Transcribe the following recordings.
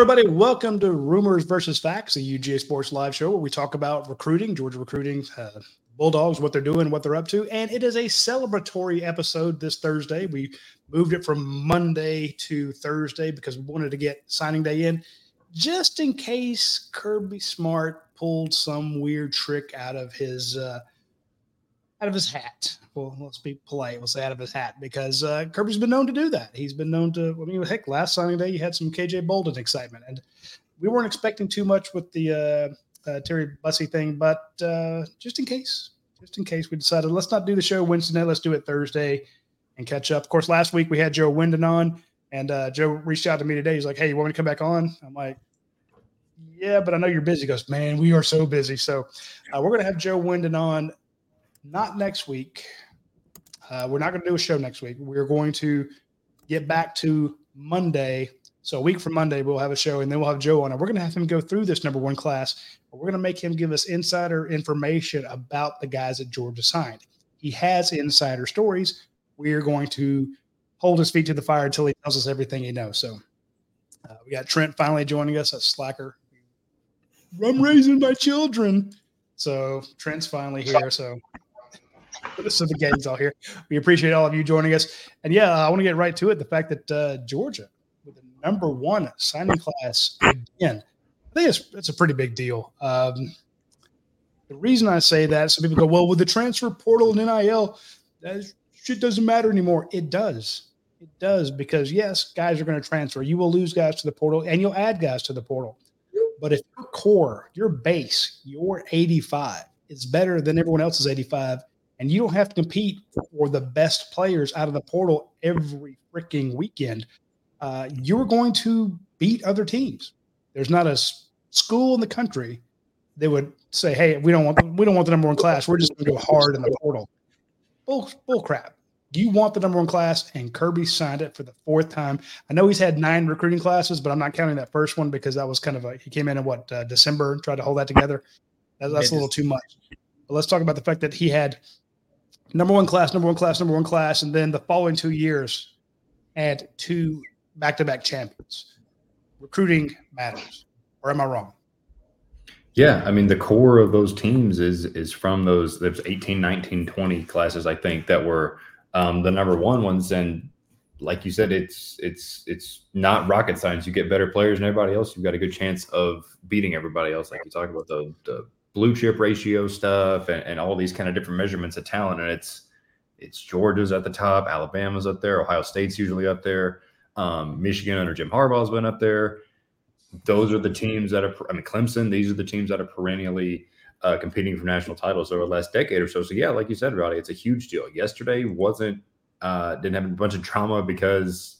everybody. Welcome to Rumors versus Facts, a UGA Sports live show where we talk about recruiting, Georgia recruiting, uh, Bulldogs, what they're doing, what they're up to. And it is a celebratory episode this Thursday. We moved it from Monday to Thursday because we wanted to get signing day in just in case Kirby Smart pulled some weird trick out of his uh, out of his hat. Well, let's be polite. We'll say out of his hat because uh, Kirby's been known to do that. He's been known to. I mean, heck, last signing day you had some KJ Bolden excitement, and we weren't expecting too much with the uh, uh, Terry Bussey thing, but uh, just in case, just in case, we decided let's not do the show Wednesday night. Let's do it Thursday and catch up. Of course, last week we had Joe Wyndon on, and uh, Joe reached out to me today. He's like, "Hey, you want me to come back on?" I'm like, "Yeah, but I know you're busy." He goes, "Man, we are so busy." So uh, we're gonna have Joe Wyndon on not next week. Uh, we're not going to do a show next week. We're going to get back to Monday. So a week from Monday, we'll have a show, and then we'll have Joe on. And we're going to have him go through this number one class. We're going to make him give us insider information about the guys that Georgia signed. He has insider stories. We are going to hold his feet to the fire until he tells us everything he knows. So uh, we got Trent finally joining us, a slacker. I'm raising my children. So Trent's finally here. So so the gang's all here. We appreciate all of you joining us. And yeah, I want to get right to it. The fact that uh, Georgia, with the number one signing class again, I think it's, it's a pretty big deal. Um, the reason I say that, some people go, well, with the transfer portal and NIL, that shit doesn't matter anymore. It does. It does because, yes, guys are going to transfer. You will lose guys to the portal and you'll add guys to the portal. But if your core, your base, your 85 is better than everyone else's 85, and you don't have to compete for the best players out of the portal every freaking weekend. Uh, you're going to beat other teams. There's not a school in the country that would say, "Hey, we don't want we don't want the number one class. We're just going to go hard in the portal." Bull, bull crap. You want the number one class, and Kirby signed it for the fourth time. I know he's had nine recruiting classes, but I'm not counting that first one because that was kind of a he came in in what uh, December and tried to hold that together. That, that's a little too much. But let's talk about the fact that he had number one class, number one class, number one class, and then the following two years had two back to back champions. Recruiting matters, or am I wrong? Yeah, I mean the core of those teams is is from those there's 18, 19, 20 classes I think that were um, the number one ones and like you said it's it's it's not rocket science you get better players than everybody else you've got a good chance of beating everybody else like you talk about the the blue chip ratio stuff and, and all these kind of different measurements of talent. And it's it's Georgia's at the top, Alabama's up there, Ohio State's usually up there, um, Michigan under Jim Harbaugh's been up there. Those are the teams that are. I mean, Clemson. These are the teams that are perennially uh, competing for national titles over the last decade or so. So yeah, like you said, Radi, it's a huge deal. Yesterday wasn't uh, didn't have a bunch of trauma because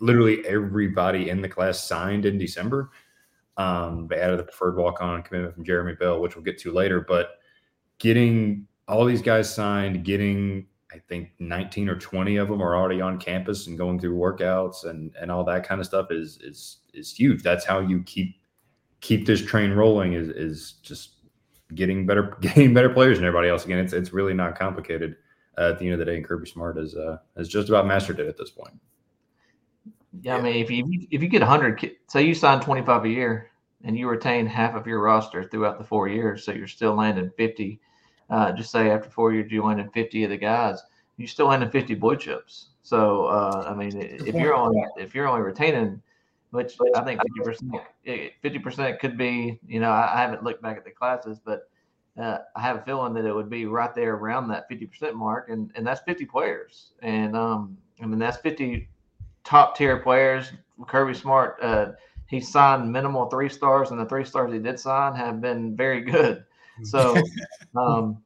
literally everybody in the class signed in December. Um, they added the preferred walk on commitment from Jeremy Bell, which we'll get to later. But getting all these guys signed, getting I think 19 or 20 of them are already on campus and going through workouts and and all that kind of stuff is is is huge. That's how you keep keep this train rolling is is just getting better getting better players than everybody else. Again, it's it's really not complicated. Uh, at the end of the day, and Kirby Smart is uh, is just about mastered it at this point. Yeah, I mean, if you if you get 100, say you sign 25 a year and you retain half of your roster throughout the four years, so you're still landing 50. Uh, just say after four years you landed 50 of the guys, you still landed 50 blue chips. So uh, I mean, if you're only if you're only retaining, which I think 50 percent 50 percent could be, you know, I, I, haven't looked back at the classes, but uh, I have a feeling that it would be right there around that 50 percent mark, and and that's 50 players, and um, I mean that's 50 top tier players. Kirby Smart, uh, he signed minimal three stars, and the three stars he did sign have been very good. So, um,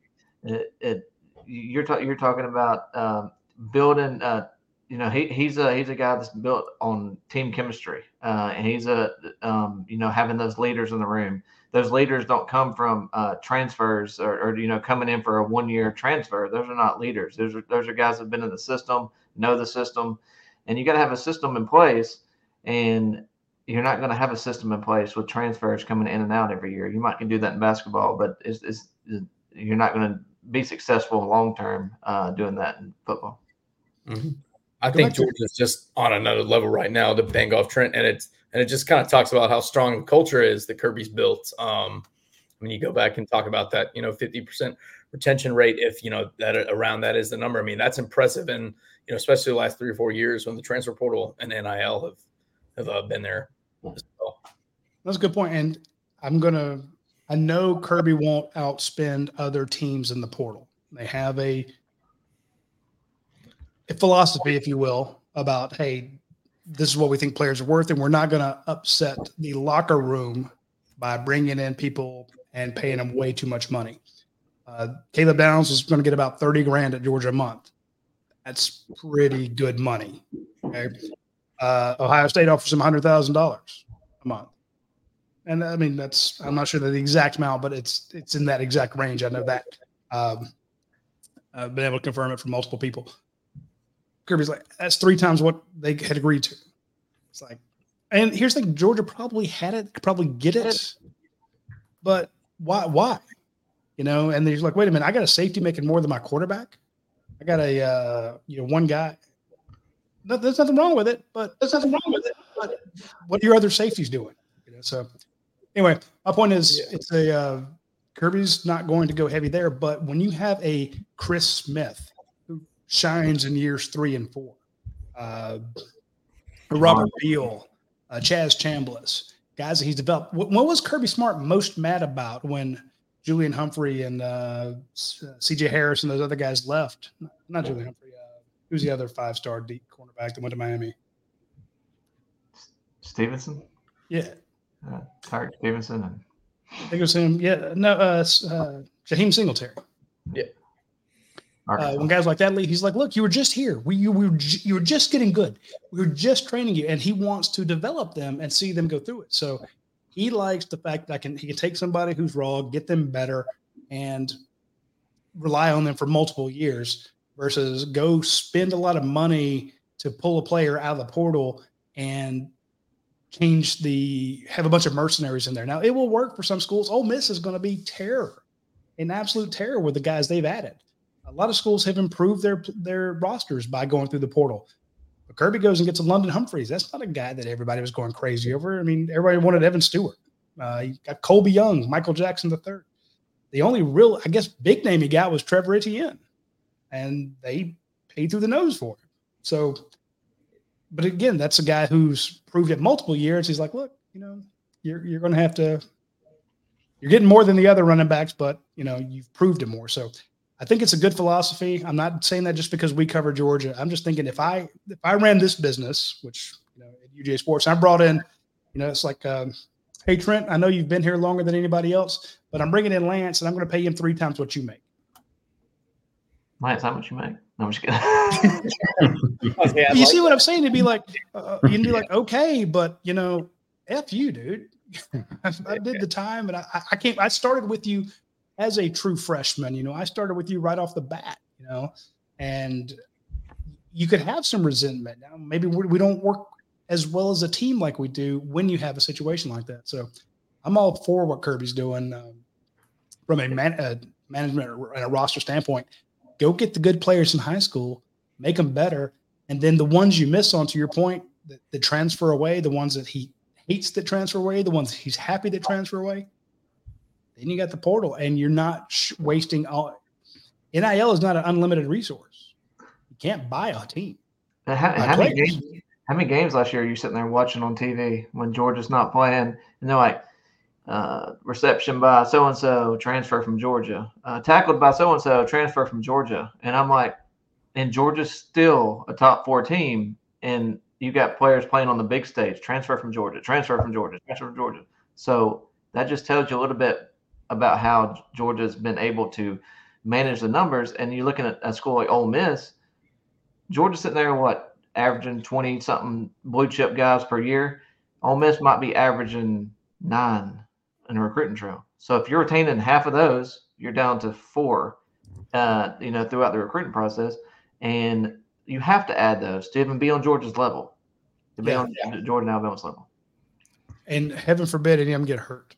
it, it, you're ta- you're talking about um, building. Uh, you know, he, he's a he's a guy that's built on team chemistry, uh, and he's a um, you know having those leaders in the room. Those leaders don't come from uh, transfers or, or, you know coming in for a one year transfer. Those are not leaders. Those are those are guys that have been in the system, know the system, and you got to have a system in place and you're not going to have a system in place with transfers coming in and out every year. You might can do that in basketball, but it's, it's, it's you're not going to be successful long term uh, doing that in football. Mm-hmm. I think Georgia's just on another level right now to bang off Trent, and it's and it just kind of talks about how strong the culture is that Kirby's built. Um, I mean, you go back and talk about that, you know, 50% retention rate, if, you know, that around that is the number. I mean, that's impressive. And, you know, especially the last three or four years when the transfer portal and NIL have, have uh, been there. Well. That's a good point. And I'm going to, I know Kirby won't outspend other teams in the portal. They have a, a philosophy, if you will, about, hey, this is what we think players are worth, and we're not going to upset the locker room by bringing in people and paying them way too much money. Uh, Caleb Downs is going to get about 30 grand at Georgia a month. That's pretty good money. Okay. Uh, Ohio State offers him $100,000 a month. And I mean, that's, I'm not sure the exact amount, but it's, it's in that exact range. I know that. Um, I've been able to confirm it from multiple people. Kirby's like, that's three times what they had agreed to. It's like, and here's the thing Georgia probably had it, could probably get it, but why? Why? You know, and he's like, wait a minute, I got a safety making more than my quarterback. I got a, uh, you know, one guy. No, there's nothing wrong with it, but there's nothing wrong with it. But what are your other safeties doing? You know, so anyway, my point is, yeah. it's a uh, Kirby's not going to go heavy there, but when you have a Chris Smith who shines in years three and four. Uh, Robert Beal, uh, Chaz Chambliss, guys that he's developed. What, what, was Kirby Smart most mad about when Julian Humphrey and uh, C.J. Harris and those other guys left? Not Julian Humphrey. Who's the other five-star deep cornerback that went to Miami? Stevenson. Yeah. Uh, Stevenson. And... I think it was him. Yeah. No. Uh, uh, Jaheim Singletary. Yeah. Uh, when guys like that leave, he's like, "Look, you were just here. We you we were you were just getting good. We were just training you." And he wants to develop them and see them go through it. So he likes the fact that I can he can take somebody who's raw, get them better, and rely on them for multiple years versus go spend a lot of money to pull a player out of the portal and change the have a bunch of mercenaries in there. Now it will work for some schools. Ole Miss is going to be terror, an absolute terror with the guys they've added a lot of schools have improved their their rosters by going through the portal. But Kirby goes and gets a London Humphreys. That's not a guy that everybody was going crazy over. I mean, everybody wanted Evan Stewart. Uh, you got Colbie Young, Michael Jackson the third. The only real, I guess, big name he got was Trevor Etienne, and they paid through the nose for him. So, but again, that's a guy who's proved it multiple years. He's like, look, you know, you're you're going to have to. You're getting more than the other running backs, but you know you've proved it more. So I think it's a good philosophy. I'm not saying that just because we cover Georgia. I'm just thinking if I if I ran this business, which you know at UGA Sports, I brought in, you know, it's like, um, hey Trent, I know you've been here longer than anybody else, but I'm bringing in Lance, and I'm going to pay him three times what you make. Lance, how much you make? No, I'm just kidding. you like see what I'm saying? To be like, uh, you'd be like, okay, but you know, f you, dude. I did the time, and I, I can't. I started with you as a true freshman, you know, I started with you right off the bat, you know, and you could have some resentment. Now, maybe we don't work as well as a team like we do when you have a situation like that. So I'm all for what Kirby's doing um, from a, man, a management and a roster standpoint. Go get the good players in high school, make them better. And then the ones you miss on, to your point, the, the transfer away, the ones that he hates that transfer away, the ones he's happy that transfer away, then you got the portal, and you're not sh- wasting all. NIL is not an unlimited resource. You can't buy a team. How, how many games, how many games last year are you sitting there watching on TV when Georgia's not playing? And they're like, uh, reception by so and so, transfer from Georgia, uh, tackled by so and so, transfer from Georgia. And I'm like, and Georgia's still a top four team, and you got players playing on the big stage, transfer from Georgia, transfer from Georgia, transfer from Georgia. So that just tells you a little bit about how Georgia's been able to manage the numbers. And you're looking at a school like Ole Miss, Georgia's sitting there, what, averaging 20 something blue chip guys per year. Ole Miss might be averaging nine in a recruiting trail. So if you're retaining half of those, you're down to four, uh, you know, throughout the recruiting process. And you have to add those to even be on Georgia's level, to be yeah. on Jordan Alabama's level. And heaven forbid any of them get hurt.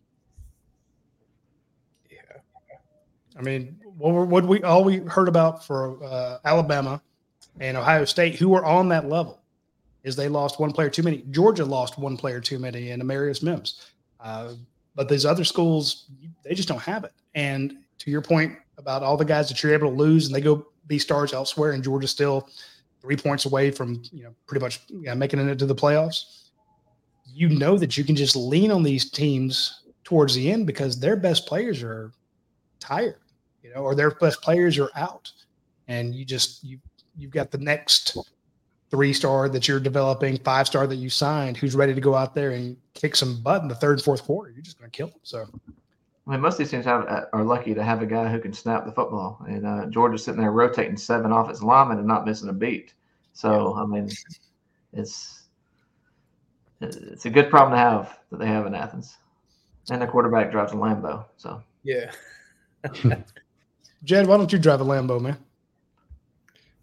Yeah. I mean, what, what we all we heard about for uh, Alabama and Ohio State, who were on that level, is they lost one player too many. Georgia lost one player too many in Amarius Mims. Uh, but these other schools, they just don't have it. And to your point about all the guys that you're able to lose and they go be stars elsewhere, and Georgia still three points away from you know pretty much you know, making it into the playoffs. You know that you can just lean on these teams towards the end because their best players are tired, you know, or their best players are out, and you just you you've got the next three star that you're developing, five star that you signed, who's ready to go out there and kick some butt in the third and fourth quarter. You're just going to kill them. So. I mean, most of these teams have, uh, are lucky to have a guy who can snap the football, and uh, Georgia's sitting there rotating seven offensive linemen and not missing a beat. So, I mean, it's it's a good problem to have that they have in Athens, and the quarterback drives a Lambo. So, yeah. Jed, why don't you drive a Lambo, man?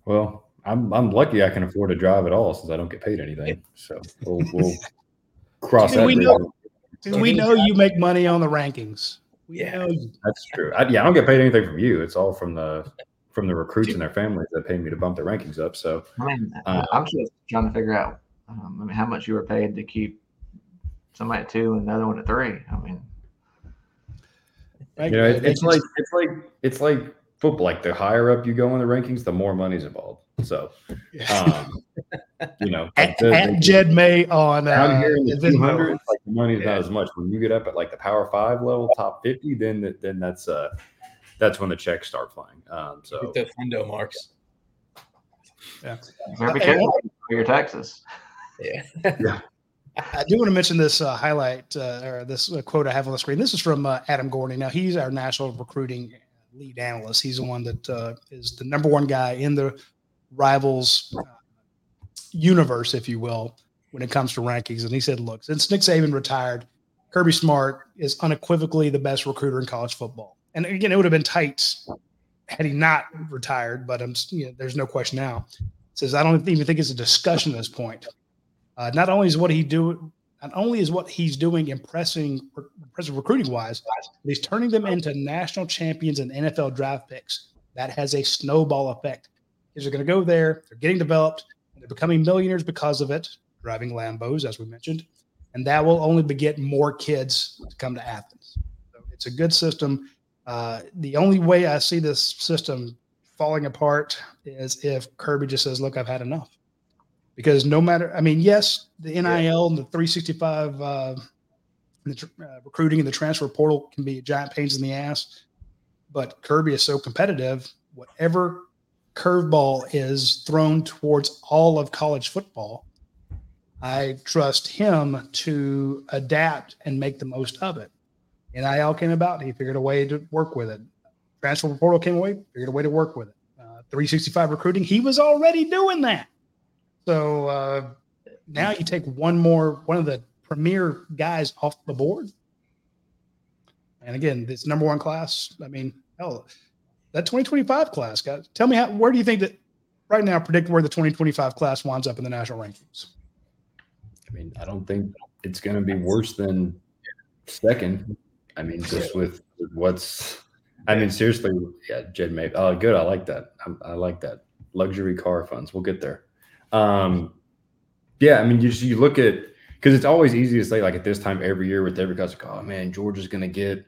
Well, I'm I'm lucky I can afford to drive at all since I don't get paid anything. So we'll, we'll cross that. We know, we know you make money on the rankings. We yeah, that's true. I, yeah, I don't get paid anything from you. It's all from the from the recruits and their families that pay me to bump their rankings up. So I mean, uh, I'm just trying to figure out. Um, I mean, how much you were paid to keep somebody at two and another one at three. I mean, you know, it, it's like it's like it's like football. Like the higher up you go in the rankings, the more money's involved. So, um, you know, at, the, at Jed May on uh, down here in the two hundred, like the money's yeah. not as much. When you get up at like the Power Five level, top fifty, then then that's uh that's when the checks start flying. Um, so the window marks. Yeah, better be careful for your taxes. Yeah. yeah. I do want to mention this uh, highlight uh, or this uh, quote I have on the screen. This is from uh, Adam Gorney. Now he's our national recruiting lead analyst. He's the one that uh, is the number one guy in the rivals uh, universe, if you will, when it comes to rankings. And he said, look, since Nick Saban retired, Kirby Smart is unequivocally the best recruiter in college football. And again, it would have been tight had he not retired, but I'm, you know, there's no question now. Says I don't even think it's a discussion at this point. Uh, not only is what he do, not only is what he's doing impressing, impressive recruiting wise, but he's turning them into national champions and NFL draft picks. That has a snowball effect is they're going to go there, they're getting developed, they're becoming millionaires because of it, driving Lambos, as we mentioned, and that will only beget more kids to come to Athens. So it's a good system. Uh, the only way I see this system falling apart is if Kirby just says, "Look, I've had enough." Because no matter, I mean, yes, the NIL and the 365 uh, the tr- uh, recruiting and the transfer portal can be giant pains in the ass, but Kirby is so competitive. Whatever curveball is thrown towards all of college football, I trust him to adapt and make the most of it. NIL came about, he figured a way to work with it. Transfer portal came away, figured a way to work with it. Uh, 365 recruiting, he was already doing that. So uh, now you take one more, one of the premier guys off the board. And again, this number one class, I mean, hell, that 2025 class, guys. Tell me how. Where do you think that right now? Predict where the 2025 class winds up in the national rankings. I mean, I don't think it's going to be worse than second. I mean, just with what's. I mean, seriously, yeah, Jed May. Oh, good. I like that. I, I like that. Luxury car funds. We'll get there. Um, yeah, I mean, you just, you look at because it's always easy to say like at this time every year with every guys like, oh man, Georgia's going to get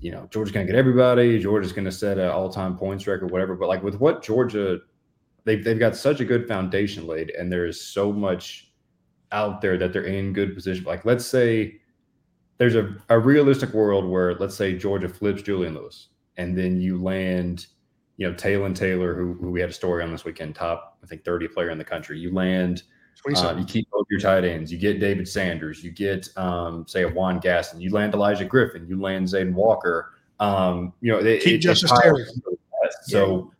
you know, Georgia's going to get everybody. Georgia's going to set an all-time points record, whatever. But like with what Georgia, they've they've got such a good foundation laid, and there is so much out there that they're in good position. Like let's say there's a, a realistic world where let's say Georgia flips Julian Lewis, and then you land, you know, Talyn Taylor, who, who we had a story on this weekend, top I think 30 player in the country. You land uh, you keep both your tight ends. You get David Sanders. You get, um, say, a Juan Gaston. You land Elijah Griffin. You land Zayden Walker. Um, you know, it, keep it, Justus Terry. So,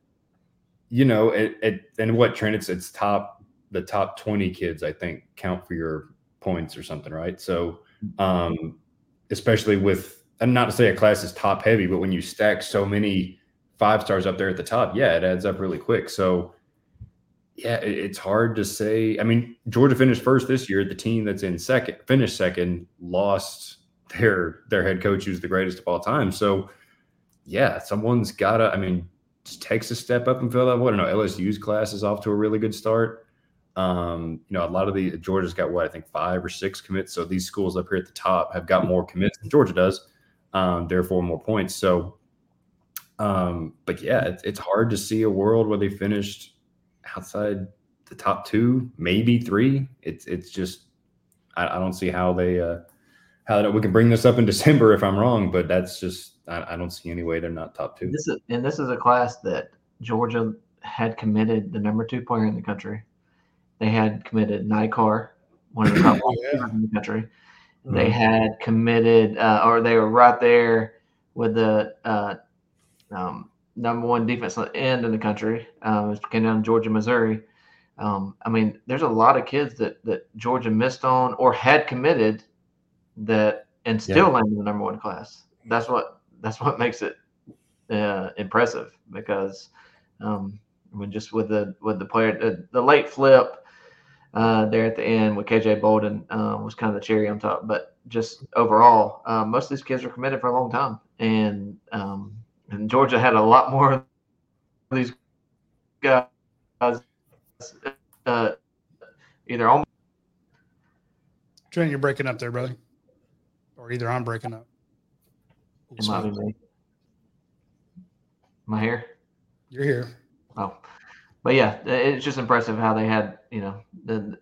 yeah. you know, it, it, and what Trent? It's it's top the top twenty kids I think count for your points or something, right? So, um, especially with and not to say a class is top heavy, but when you stack so many five stars up there at the top, yeah, it adds up really quick. So yeah, it's hard to say. I mean, Georgia finished first this year. The team that's in second, finished second, lost their their head coach, who's the greatest of all time. So, yeah, someone's gotta. I mean, Texas step up and fill that. I don't know. LSU's class is off to a really good start. Um, you know, a lot of the Georgia's got what I think five or six commits. So these schools up here at the top have got more commits than Georgia does, um, therefore more points. So, um, but yeah, it's hard to see a world where they finished outside the top two, maybe three. It's it's just I, I don't see how they uh, how we can bring this up in December if I'm wrong, but that's just I, I don't see any way they're not top two. This is and this is a class that Georgia had committed the number two player in the country. They had committed Nikar, one of the top oh, yeah. in the country. Mm-hmm. They had committed, uh, or they were right there with the uh, um, number one defensive end in the country. Um, it came down Georgia, Missouri. Um, I mean, there's a lot of kids that that Georgia missed on or had committed that and still yeah. landed the number one class. That's what that's what makes it uh, impressive because um, when just with the with the player the, the late flip uh, there at the end with KJ Bolden uh, was kind of the cherry on top. But just overall, uh, most of these kids were committed for a long time, and um, and Georgia had a lot more of these guys uh, either on. Trent, you're breaking up there, brother, or either I'm breaking up. It might be me. Am I here? You're here. Oh, but yeah, it's just impressive how they had, you know, the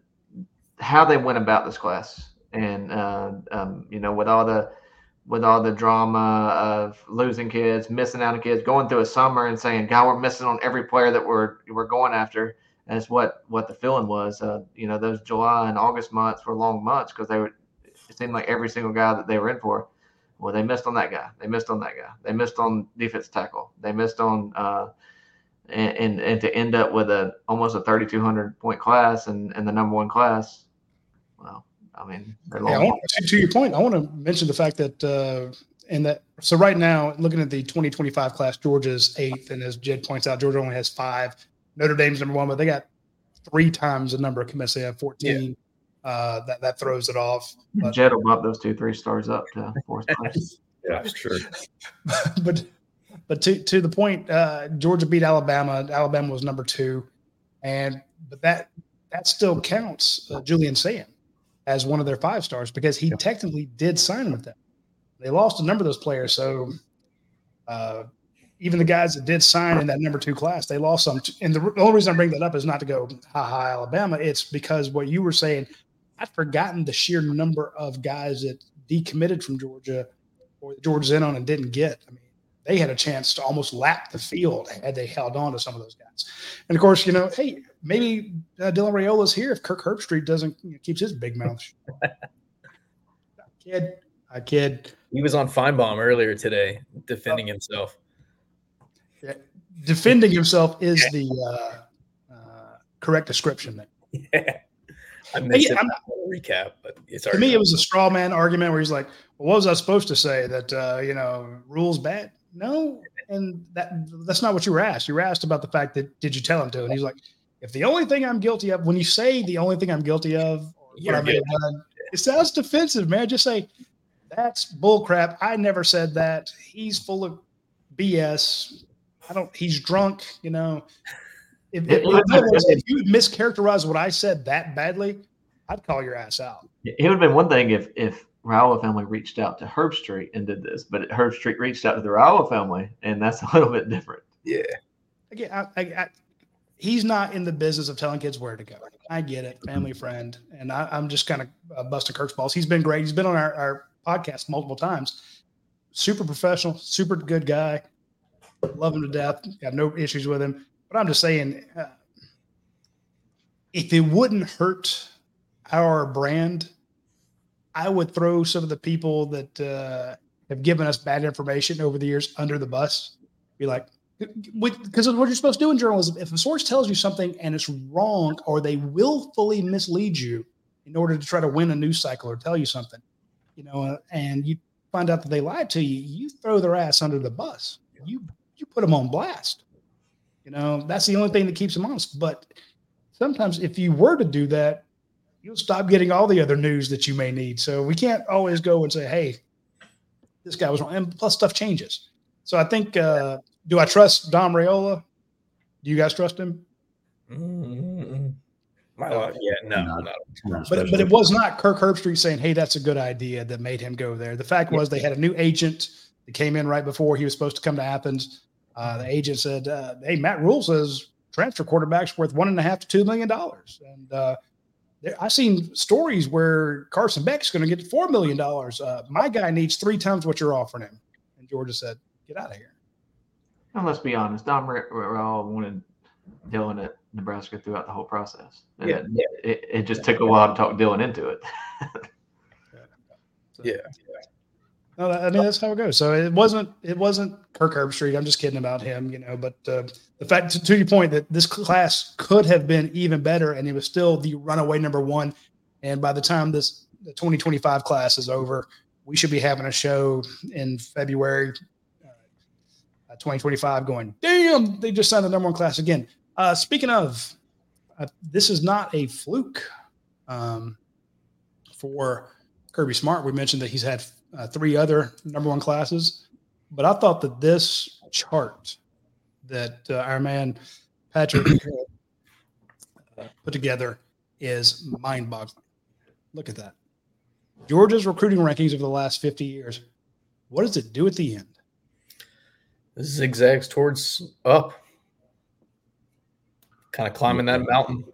how they went about this class, and uh, um, you know, with all the with all the drama of losing kids, missing out on kids, going through a summer and saying, "God, we're missing on every player that we're we're going after." That's what what the feeling was. Uh, you know, those July and August months were long months because they were. It seemed like every single guy that they were in for. Well, they missed on that guy. They missed on that guy. They missed on defense tackle. They missed on uh, and, and, and to end up with a almost a 3,200 point class and, and the number one class. Well, I mean, yeah, I want, to your point, I want to mention the fact that uh, and that so right now, looking at the 2025 class, Georgia's eighth, and as Jed points out, Georgia only has five. Notre Dame's number one, but they got three times the number of commits. They have 14. Yeah. Uh, that that throws it off. But, Jed will bump those two three stars up to fourth place. yeah, sure. but but to to the point, uh, Georgia beat Alabama. Alabama was number two, and but that that still counts uh, Julian Sayin as one of their five stars because he technically did sign with them. They lost a number of those players, so uh, even the guys that did sign in that number two class, they lost some. And the, the only reason I bring that up is not to go ha ha Alabama. It's because what you were saying, I'd forgotten the sheer number of guys that decommitted from Georgia or Georgia's in on and didn't get. I mean, they had a chance to almost lap the field had they held on to some of those guys. And of course, you know, hey, maybe uh, Dylan Raiola's here if Kirk Herbstreit doesn't you know, keeps his big mouth. kid, I kid. He was on Finebaum earlier today, defending oh. himself. Yeah, defending himself is yeah. the uh, uh, correct description. There. Yeah. I missed yeah, it recap, but it's to me, it was a straw man argument where he's like, well, "What was I supposed to say? That uh, you know, rules bad? no, and that that's not what you were asked. You were asked about the fact that did you tell him to? And he's like, if the only thing I'm guilty of, when you say the only thing I'm guilty of, what I may have done, it sounds defensive, man. Just say that's bullcrap. I never said that. He's full of BS. I don't. He's drunk. You know. If, if, if you mischaracterize what I said that badly, I'd call your ass out. It would have been one thing if if Raiola family reached out to Herbstreit and did this, but Herbstreit reached out to the Raiola family, and that's a little bit different. Yeah. Again, I, I, I, he's not in the business of telling kids where to go. I get it, family friend, and I, am just kind of uh, busting Kirk's balls. He's been great. He's been on our, our podcast multiple times. Super professional, super good guy. Love him to death. Got no issues with him. But I'm just saying, uh, if it wouldn't hurt our brand I would throw some of the people that uh, have given us bad information over the years under the bus. Be like, because what you're supposed to do in journalism, if a source tells you something and it's wrong, or they willfully mislead you in order to try to win a news cycle or tell you something, you know, uh, and you find out that they lied to you, you throw their ass under the bus. You you put them on blast. You know, that's the only thing that keeps them honest. But sometimes, if you were to do that, you'll stop getting all the other news that you may need. So we can't always go and say, "Hey, this guy was wrong." And plus, stuff changes. So I think, uh, do I trust Dom Raiola? Do you guys trust him? Mm-hmm. My love, yeah, no, Not- no. not But, but it was not Kirk Herbstreit saying, "Hey, that's a good idea," that made him go there. The fact was they had a new agent that came in right before he was supposed to come to Athens. Uh, the agent said, uh, "Hey, Matt Rhule says transfer quarterbacks worth one and a half to two million dollars." And uh, there, I've seen stories where Carson Beck's going to get four million dollars. Uh, my guy needs three times what you're offering him. And Georgia said, "Get out of here." And let's be honest, Dom Raiola wanted Dylan at Nebraska throughout the whole process. And Yeah, it, it, it just took a while to talk Dylan into it. Yeah. No, I mean that's how it goes. So it wasn't it wasn't Kirk Herbstreit. I'm just kidding about him, you know. But uh, the fact, to, to your point, that this class could have been even better, and it was still the runaway number one. And by the time this the 2025 class is over, we should be having a show in February, uh, 2025, going, damn, they just signed the number one class again. Uh, speaking of, uh, this is not a fluke um, for Kirby Smart. We mentioned that he's had uh, three other number one classes, but I thought that this chart that uh, our man Patrick uh, put together is mind boggling. Look at that. Georgia's recruiting rankings over the last 50 years. What does it do at the end? Zigzags towards up, kind of climbing that mountain.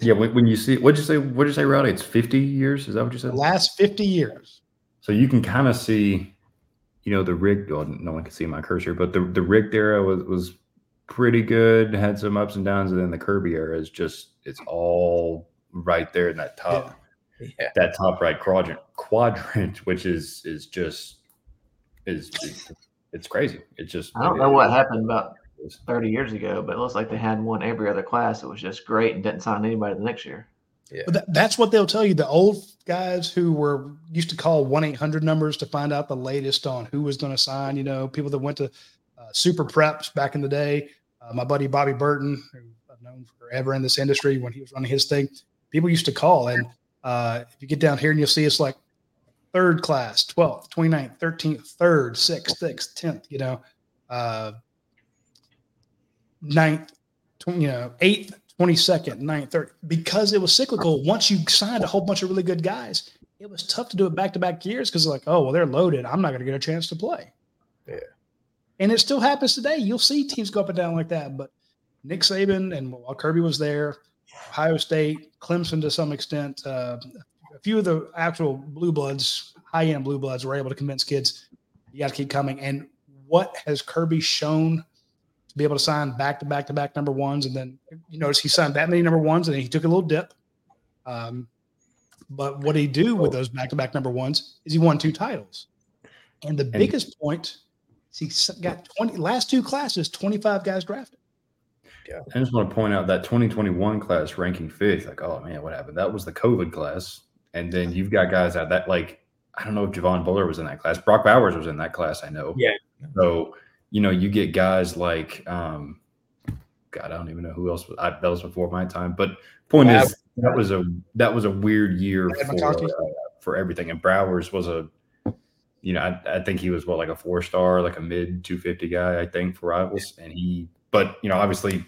yeah, when, when you see what'd you say? What'd you say, Radi? It's 50 years? Is that what you The said? last 50 years. So you can kind of see, you know, the rig. Well, no one can see my cursor, but the the Richt era was was pretty good. Had some ups and downs, and then the Kirby era is just it's all right there in that top Yeah, that top right quadrant quadrant, which is is just is it's, it's crazy. It's just I don't know what happened about 30 years ago, but it looks like they had one every other class. It was just great and didn't sign anybody the next year. But that, that's what they'll tell you. The old guys who were used to call one eight hundred numbers to find out the latest on who was going to sign. You know, people that went to uh, super preps back in the day. Uh, my buddy Bobby Burton, who I've known forever in this industry, when he was running his thing, people used to call. And uh, if you get down here and you'll see it's like third class, 12th, 29th, 13th, third, sixth, sixth, 10th, you know, uh, ninth, tw- you know, eighth, 22nd, 9th, 3rd, because it was cyclical. Once you signed a whole bunch of really good guys, it was tough to do it back to back years because, like, oh, well, they're loaded. I'm not going to get a chance to play. Yeah. And it still happens today. You'll see teams go up and down like that. But Nick Saban and while Kirby was there, Ohio State, Clemson to some extent, uh, few of the actual blue bloods, high end blue bloods, were able to convince kids you got to keep coming. And what has Kirby shown to be able to sign back to back to back number ones? And then you notice he signed that many number ones and then he took a little dip. Um, but what did he do with those back to back number ones is he won two titles. And the biggest point is he got 20 last two classes, 25 guys drafted. Yeah. I just want to point out that 2021 class ranking fifth. Like, oh man, what happened? That was the COVID class, and then you've got guys out that like I don't know if Javon Bullard was in that class. Brock Bowers was in that class. I know. Yeah. So you know, you get guys like, um, God, I don't even know who else. Was, I, that was before my time. But point Wow. is, that was a that was a weird year for uh, for everything. And Bowers was a, you know, I, I think he was what like a four star, like a mid 250 guy. I think for rivals, and he, but you know, obviously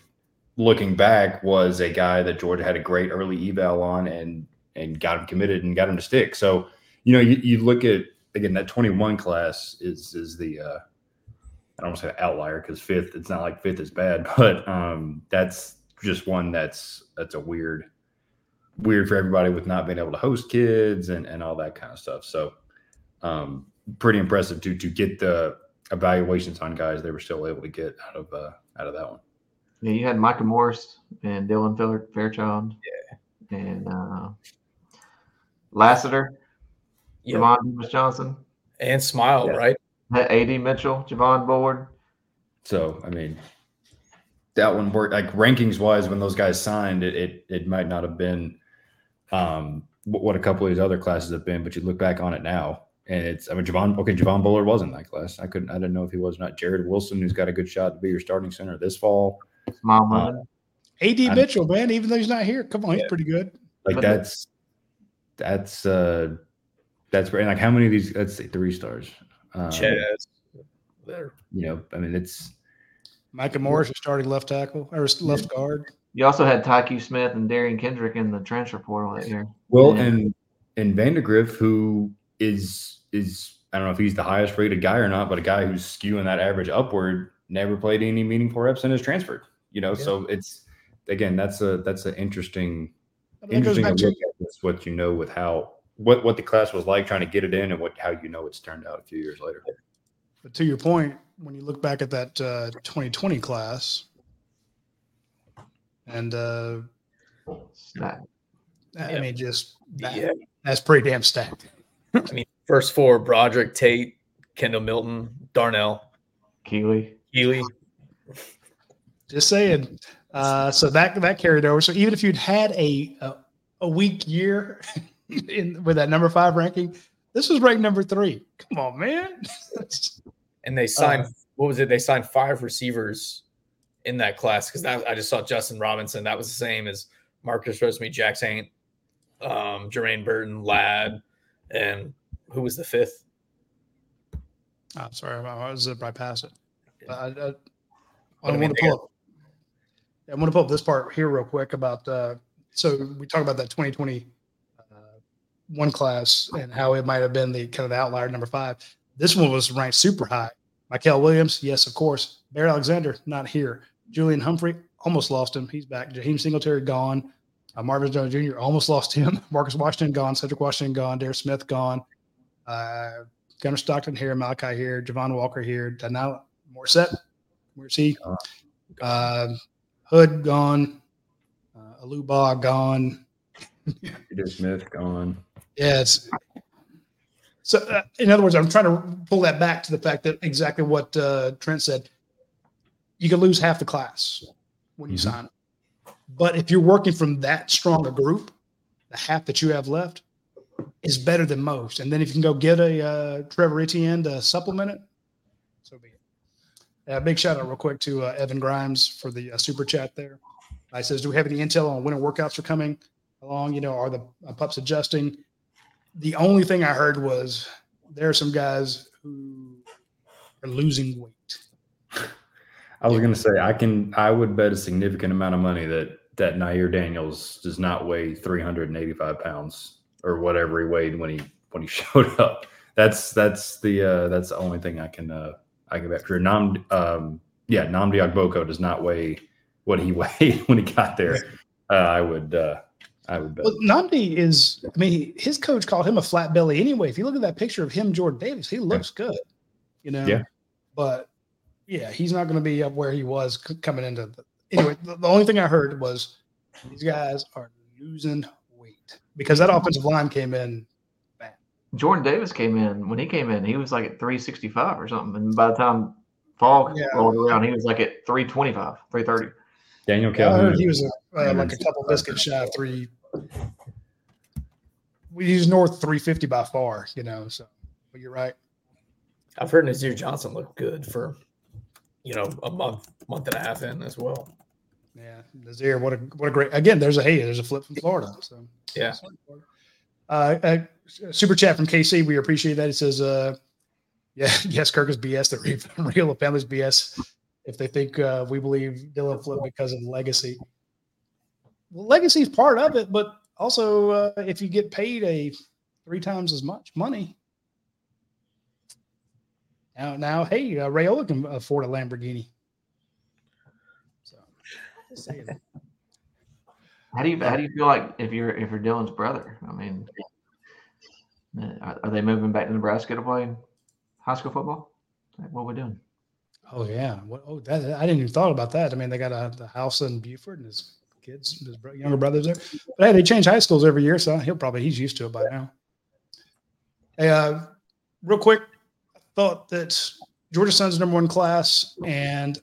looking back, was a guy that Georgia had a great early eval on and and got him committed and got him to stick. So you know, you, you look at again that 21 class is is the uh, I don't want to say outlier because fifth. It's not like fifth is bad, but um, that's just one that's that's a weird weird for everybody with not being able to host kids and and all that kind of stuff. So um, pretty impressive to to get the evaluations on guys they were still able to get out of uh, out of that one. Yeah, you had Micah Morris and Dylan Fairchild. Yeah. And uh, Lassiter, Yeah. Javon Davis Johnson, and smile, Yeah. right? AD Mitchell, Javon Board. So I mean, that one worked. Like rankings wise, when those guys signed, it it, it might not have been um, what what a couple of these other classes have been. But you look back on it now, and it's I mean, Javon. Okay, Javon Bullard was in that class. I couldn't. I didn't know if he was or not. Jared Wilson, who's got a good shot to be your starting center this fall. Smile Uh, AD I'm- Mitchell, man, even though he's not here, come on, he's pretty good. Like But- that's that's uh that's great. Like how many of these? Let's say three stars. Um, Chaz. There. You know, I mean, it's Micah Morris is starting left tackle or left guard. You also had Tyke Smith and Derion Kendrick in the transfer portal that year. Well, Yeah. and and Vandagriff, who is is I don't know if he's the highest rated guy or not, but a guy who's skewing that average upward, never played any meaningful reps and is transferred. You know, Yeah. so it's again that's a that's an interesting But that goes interesting to to look at this, what you know with how what what the class was like trying to get it in and what how you know it's turned out a few years later. But to your point, when you look back at that uh, 2020 class, and uh, Stacked. I Yeah. mean, just that, Yeah. that's pretty damn stacked. I mean, First four: Broderick, Tate, Kendall Milton, Darnell, Keeley. Healy. Just saying. Uh, so that that carried over. So even if you'd had a a, a weak year in with that number five ranking, this was ranked number three. Come on, man. and they signed Uh, what was it? They signed five receivers in that class because that I just saw Justin Robinson. That was the same as Marcus Rosemy, Jack Saint, um, Jermaine Burton, Ladd, and who was the fifth? I'm sorry, I was zipped right past it. I, I, I, I want mean, to they pull up. I want to pull up this part here real quick about. Uh, so we talk about that 2020 uh, one class and how it might have been the kind of the outlier number five. This one was ranked super high. Michael Williams, yes, of course. Barry Alexander, not here. Julian Humphrey, almost lost him. He's back. Jaheim Singletary, gone. Uh, Marvin Jones Jr., almost lost him. Marcus Washington, gone. Cedric Washington, gone. Dare Smith, gone. Uh, Gunnar Stockton here. Malachi here. Javon Walker here. Danilo Morissette, where's he? Uh, Hood, gone. Uh, Aluba, gone. Peter Smith gone. Yeah, it's so. Uh, in other words, I'm trying to pull that back to the fact that exactly what uh, Trent said. You can lose half the class when you Mhm. sign it, but if you're working from that strong a group, the half that you have left is better than most. And then if you can go get a uh, Trevor Etienne to supplement it, so be. Uh, big shout out real quick to uh, Evan Grimes for the uh, super chat there. I says, do we have any intel on when workouts are coming along? You know, are the uh, pups adjusting? The only thing I heard was there are some guys who are losing weight. I was gonna say I can I would bet a significant amount of money that that Nair Daniels does not weigh 385 pounds or whatever he weighed when he when he showed up. That's that's the uh that's the only thing I can uh I can bet for Nam um yeah Namdi Agboko does not weigh what he weighed when he got there. Uh, I would uh I would bet. Well, Namdi is, I mean, his coach called him a flat belly anyway. If you look at that picture of him, Jordan Davis, he looks good, you know? Yeah. But yeah, he's not going to be up where he was c- coming into the. Anyway, the, the only thing I heard was these guys are losing weight because that offensive line came in. Jordan Davis came in when he came in. He was like at 365 or something, and by the time fall Yeah. rolled around, he was like at 325, 330. Daniel I Calhoun. heard he was a, uh, like a couple biscuits shy of three. He's north 350 by far, you know. So, but you're right. I've heard Nazir Johnson looked good for, you know, a month, month and a half in as well. Yeah, Nazir, what a what a great again. There's a hey, there's a flip from Florida. So Yeah. Uh, uh, super chat from KC. We appreciate that. He says, uh, "Yeah, yes, Kirk is BS. The real, family's BS. If they think uh, we believe Dylan Flip because of legacy, well, legacy is part of it, but also uh, if you get paid a three times as much money." Now, now, hey, uh, Raiola can afford a Lamborghini. So. How do you how do you feel like if you're if you're Dylan's brother? I mean, are, are they moving back to Nebraska to play high school football? Like, what we're doing? Oh yeah. What, oh, that, I didn't even thought about that. I mean, they got a the house in Buford and his kids, his younger brothers there. But hey, they change high schools every year, so he'll probably he's used to it by now. Hey, uh, real quick, I thought that Georgia Sun's number one class and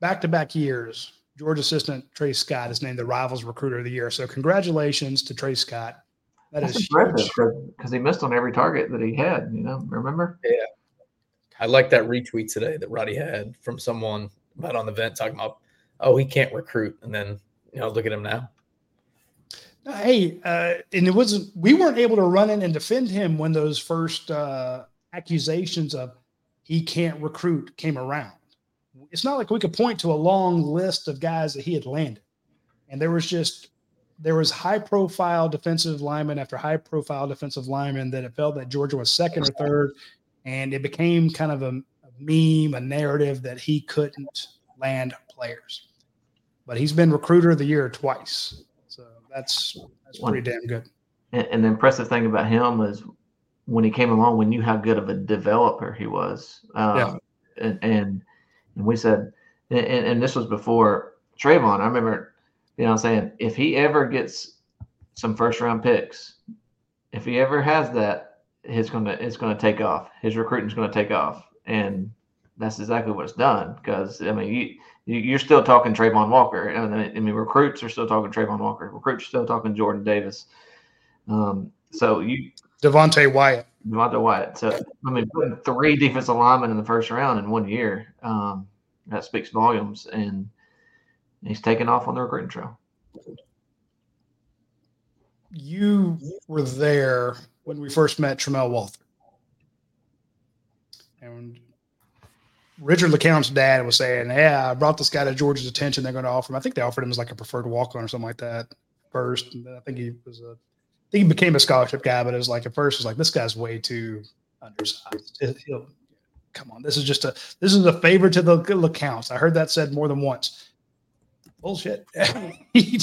back to back years, Georgia assistant Tray Scott is named the Rivals Recruiter of the Year. So congratulations to Tray Scott. That That's is impressive because he missed on every target that he had. You know, remember? Yeah, I like that retweet today that Radi had from someone about on the vent talking about, oh, he can't recruit. And then, you know, look at him now. Hey, uh, and it wasn't. We weren't able to run in and defend him when those first uh, accusations of he can't recruit came around. It's not like we could point to a long list of guys that he had landed. and there was just there was high profile defensive lineman after high profile defensive lineman that it felt that Georgia was second or third, and it became kind of a, a meme, a narrative that he couldn't land players. But he's been recruiter of the year twice, so that's that's pretty damn good. And, and the impressive thing about him was when he came along, we knew how good of a developer he was. Um, yeah. and, and and we said, and, and this was before Trayvon. I remember you know what I'm saying? If he ever gets some first round picks, if he ever has that, it's gonna it's gonna take off. His recruiting's gonna take off. And that's exactly what it's done. Because I mean you you're still talking Travon Walker. I mean, recruits are still talking Travon Walker. Recruits are still talking Jordan Davis. Um, so you Devonte Wyatt. Devonte Wyatt. So I mean, putting three defensive linemen in the first round in one year, um, that speaks volumes. And he's taking off on the recruiting trail. You were there when we first met Tramel Walthour. And Richard LeCounte's dad was saying, Yeah, I brought this guy to Georgia's attention. They're going to offer him. I think they offered him as like a preferred walk on or something like that first. And I think he was a, I think he became a scholarship guy, but it was like at first, it was like, this guy's way too undersized. He'll, come on, this is just a, this is a favor to the LeCountes. I heard that said more than once bullshit. he,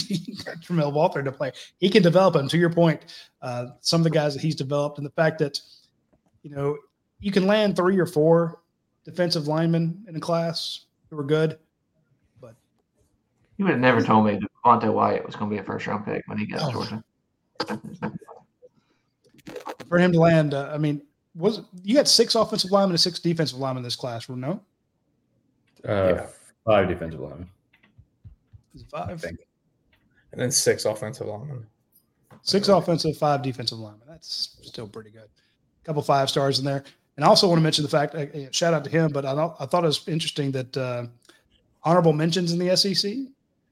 got Tramel Walthour to play. He can develop him. To your point, uh, some of the guys that he's developed, and the fact that you know you can land three or four defensive linemen in a class who were good, but you would have never told me Devonte Wyatt was going to be a first round pick when he got oh. Georgia. For him to land, uh, I mean, was you had six offensive linemen and six defensive linemen in this class? No, uh, yeah. five defensive linemen. Five. And then six offensive linemen. Six offensive, five defensive linemen. That's still pretty good. A couple five stars in there. And I also want to mention the fact, uh, shout out to him, but I, I thought it was interesting that uh, honorable mentions in the SEC.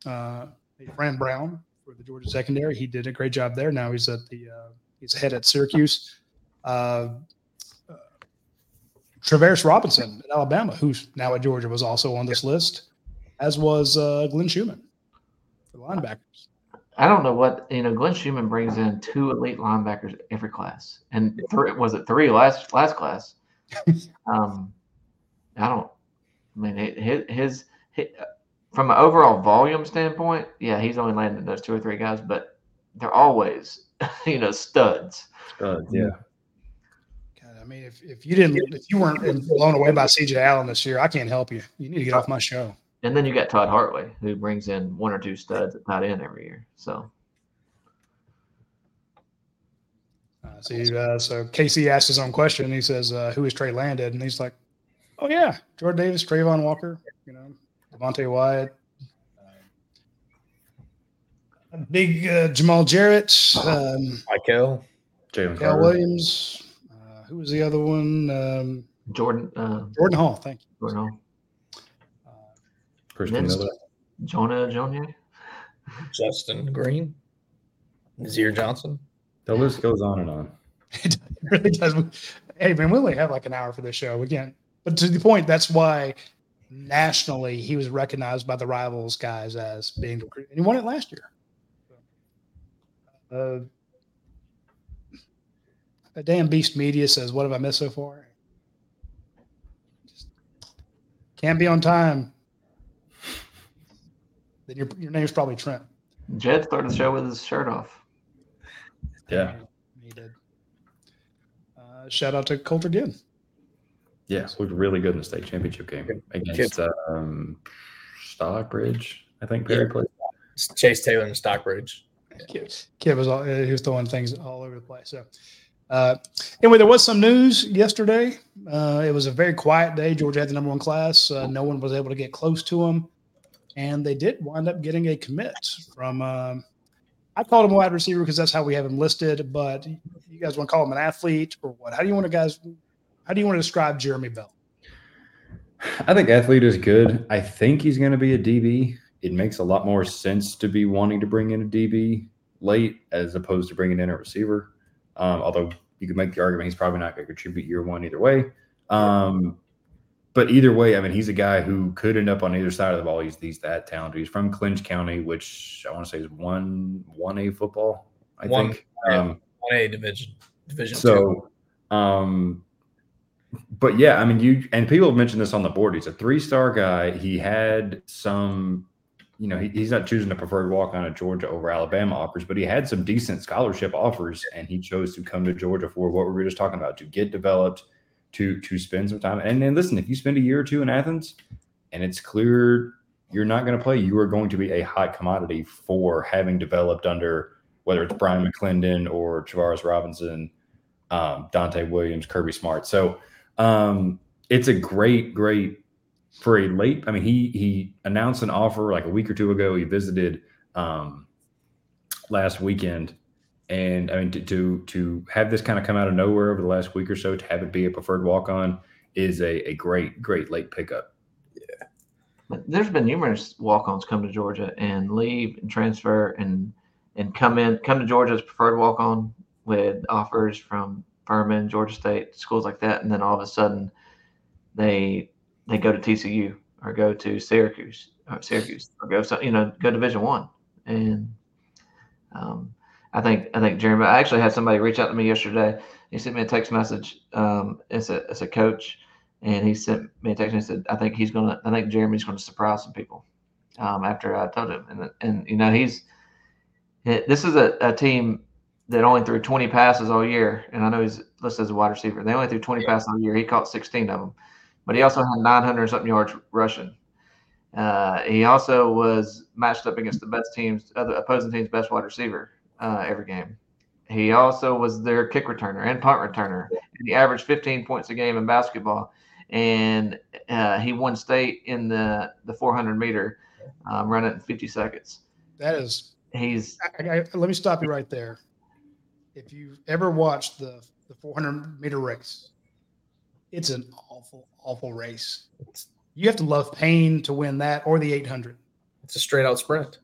Uh, Fran Brown for the Georgia secondary. He did a great job there. Now he's at the uh, he's head at Syracuse. Uh, uh, Travaris Robinson at Alabama, who's now at Georgia, was also on this list, as was uh, Glenn Schumann linebackers. I don't know what you know. Glenn Schumann brings in two elite linebackers every class, and three, was it three last last class? um, I don't. I mean, his, his, his from an overall volume standpoint, yeah, he's only landed those two or three guys, but they're always you know studs. Studs, yeah. God, I mean, if, if you didn't, if you weren't blown away by CJ Allen this year, I can't help you. You need to get off my show. And then you got Todd Hartley, who brings in one or two studs at tight end every year. So. Uh, see, uh, so Casey asked his own question. He says, uh, "Who is Tray Landed?" And he's like, "Oh yeah, Jordan Davis, Travon Walker, you know, Devonte Wyatt, uh, big uh, Jamal Jarrett, um, Michael, Jalen Williams. Uh, who was the other one? Um, Jordan. Jordan Hall. Thank you. Jordan Hall. Christen Miller. Jonah Jonier. Justin Green. Nazir Johnson. The list goes on and on. it really does. Hey, man, we only have like an hour for this show again. But to the point, that's why nationally he was recognized by the rivals guys as being the and he won it last year. Uh, a damn beast media says, "What have I missed so far?" Just can't be on time then your your name's probably Trent. Jed started the show with his shirt off. Yeah, he did. Uh, shout out to Colter Ginn. Yeah, looked really good in the state championship game against um, Stockbridge. I think Perry yeah. played. Chase Taylor and Stockbridge. Kid, Kid was all, he was throwing things all over the place. So, uh, anyway, there was some news yesterday. Uh, it was a very quiet day. Georgia had the number one class. Uh, no one was able to get close to him and they did wind up getting a commit from. Um, I called him a wide receiver because that's how we have him listed. But you guys want to call him an athlete or what? How do you want to guys? How do you want to describe Jeremy Bell? I think athlete is good. I think he's going to be a DB. It makes a lot more sense to be wanting to bring in a DB late as opposed to bringing in a receiver. Um, although you could make the argument he's probably not going to contribute year one either way. Um, but either way, I mean, he's a guy who could end up on either side of the ball. He's he's that talented. He's from Clinch County, which I want to say is one one A football. I One- think. yeah. Um, One A division. Division two. so, um, but yeah, I mean, you and people have mentioned this on the board. He's a three star guy. He had some, you know, he, he's not choosing a preferred walk on at Georgia over Alabama offers, but he had some decent scholarship offers, and he chose to come to Georgia for what we were just talking about to get developed, to to spend some time. And then listen, if you spend a year or two in Athens, and it's clear you're not going to play, you are going to be a hot commodity for having developed under whether it's Bryan McClendon or Travaris Robinson um, Donte Williams, Kirby Smart. So um, it's a great, great for a late. I mean, he he announced an offer like a week or two ago. He visited um, last weekend, and I mean to, to to have this kind of come out of nowhere over the last week or so to have it be a preferred walk on is a, a great, great late pickup. But there's been numerous walk-ons come to Georgia and leave and transfer and and come in come to Georgia as preferred walk-on with offers from Furman, Georgia State, schools like that, and then all of a sudden they they go to TCU or go to Syracuse or Syracuse or go you know go Division One, and um, I think I think Jeremy. I actually had somebody reach out to me yesterday. He sent me a text message. Um, it's a it's a coach and he sent me a text and he said, "I think he's gonna. I think Jeremy's gonna surprise some people." Um, after I told him, and and you know he's this is a, a team that only threw 20 passes all year, and I know he's listed as a wide receiver. They only threw 20 passes all year. He caught 16 of them, but he also had 900 something yards rushing. Uh, he also was matched up against the best teams, other opposing teams' best wide receiver uh, every game. He also was their kick returner and punt returner. And he averaged 15 points a game in basketball and uh, he won state in the the 400 meter, um, running in 50 seconds. That is. He's. I, I, let me stop you right there. If you've ever watched the the 400 meter race, it's an awful, awful race. You have to love pain to win that or the 800. It's a straight out sprint.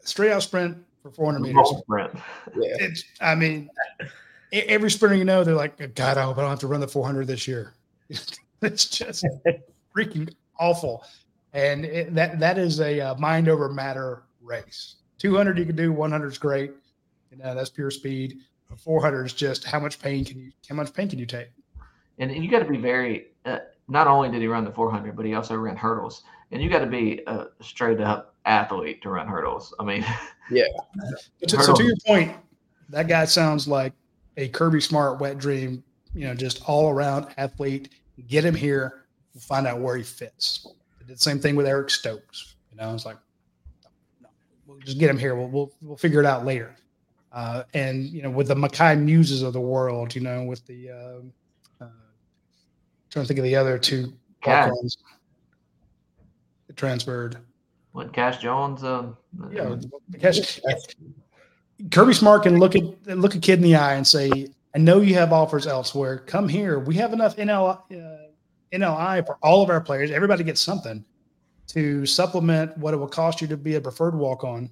Straight out sprint for 400 meters. Sprint. Yeah. It's. I mean, every sprinter you know, they're like, God, I hope I don't have to run the 400 this year. it's just freaking awful. And it, that that is a uh, mind over matter race. 200 you can do, 100 is great. You know, that's pure speed. 400 is just how much pain can you how much pain can you take? And you got to be very. Uh, not only did he run the 400, but he also ran hurdles. And you got to be a straight up athlete to run hurdles. I mean, But to, so to your point, that guy sounds like a Kirby Smart wet dream. You know, just all around athlete. Get him here. We'll find out where he fits. I did the same thing with Eric Stokes. You know, it's like, no, we'll just get him here. We'll we'll, we'll figure it out later. Uh, and you know, with the Mackay Muses of the world, you know, with the um, uh, trying to think of the other two Cash. transferred. What Cash Jones? Um, Yeah, because Kirby Smart can look at look a kid in the eye and say, "I know you have offers elsewhere. Come here. We have enough NL, uh, NLI for all of our players. Everybody gets something to supplement what it will cost you to be a preferred walk on.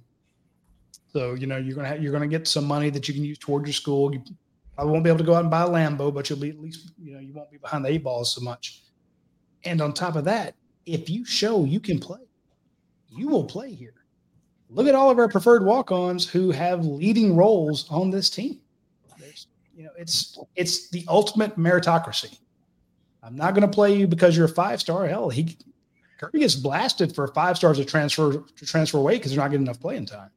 So you know you're gonna have, you're gonna get some money that you can use toward your school. You probably won't be able to go out and buy a Lambo, but you'll be at least you know you won't be behind the eight balls so much. And on top of that, if you show you can play, you will play here look at all of our preferred walk-ons who have leading roles on this team. There's, you know, it's it's the ultimate meritocracy. I'm not going to play you because you're a five star. Hell, he Kirby gets blasted for five stars to transfer to transfer away because they're not getting enough playing time.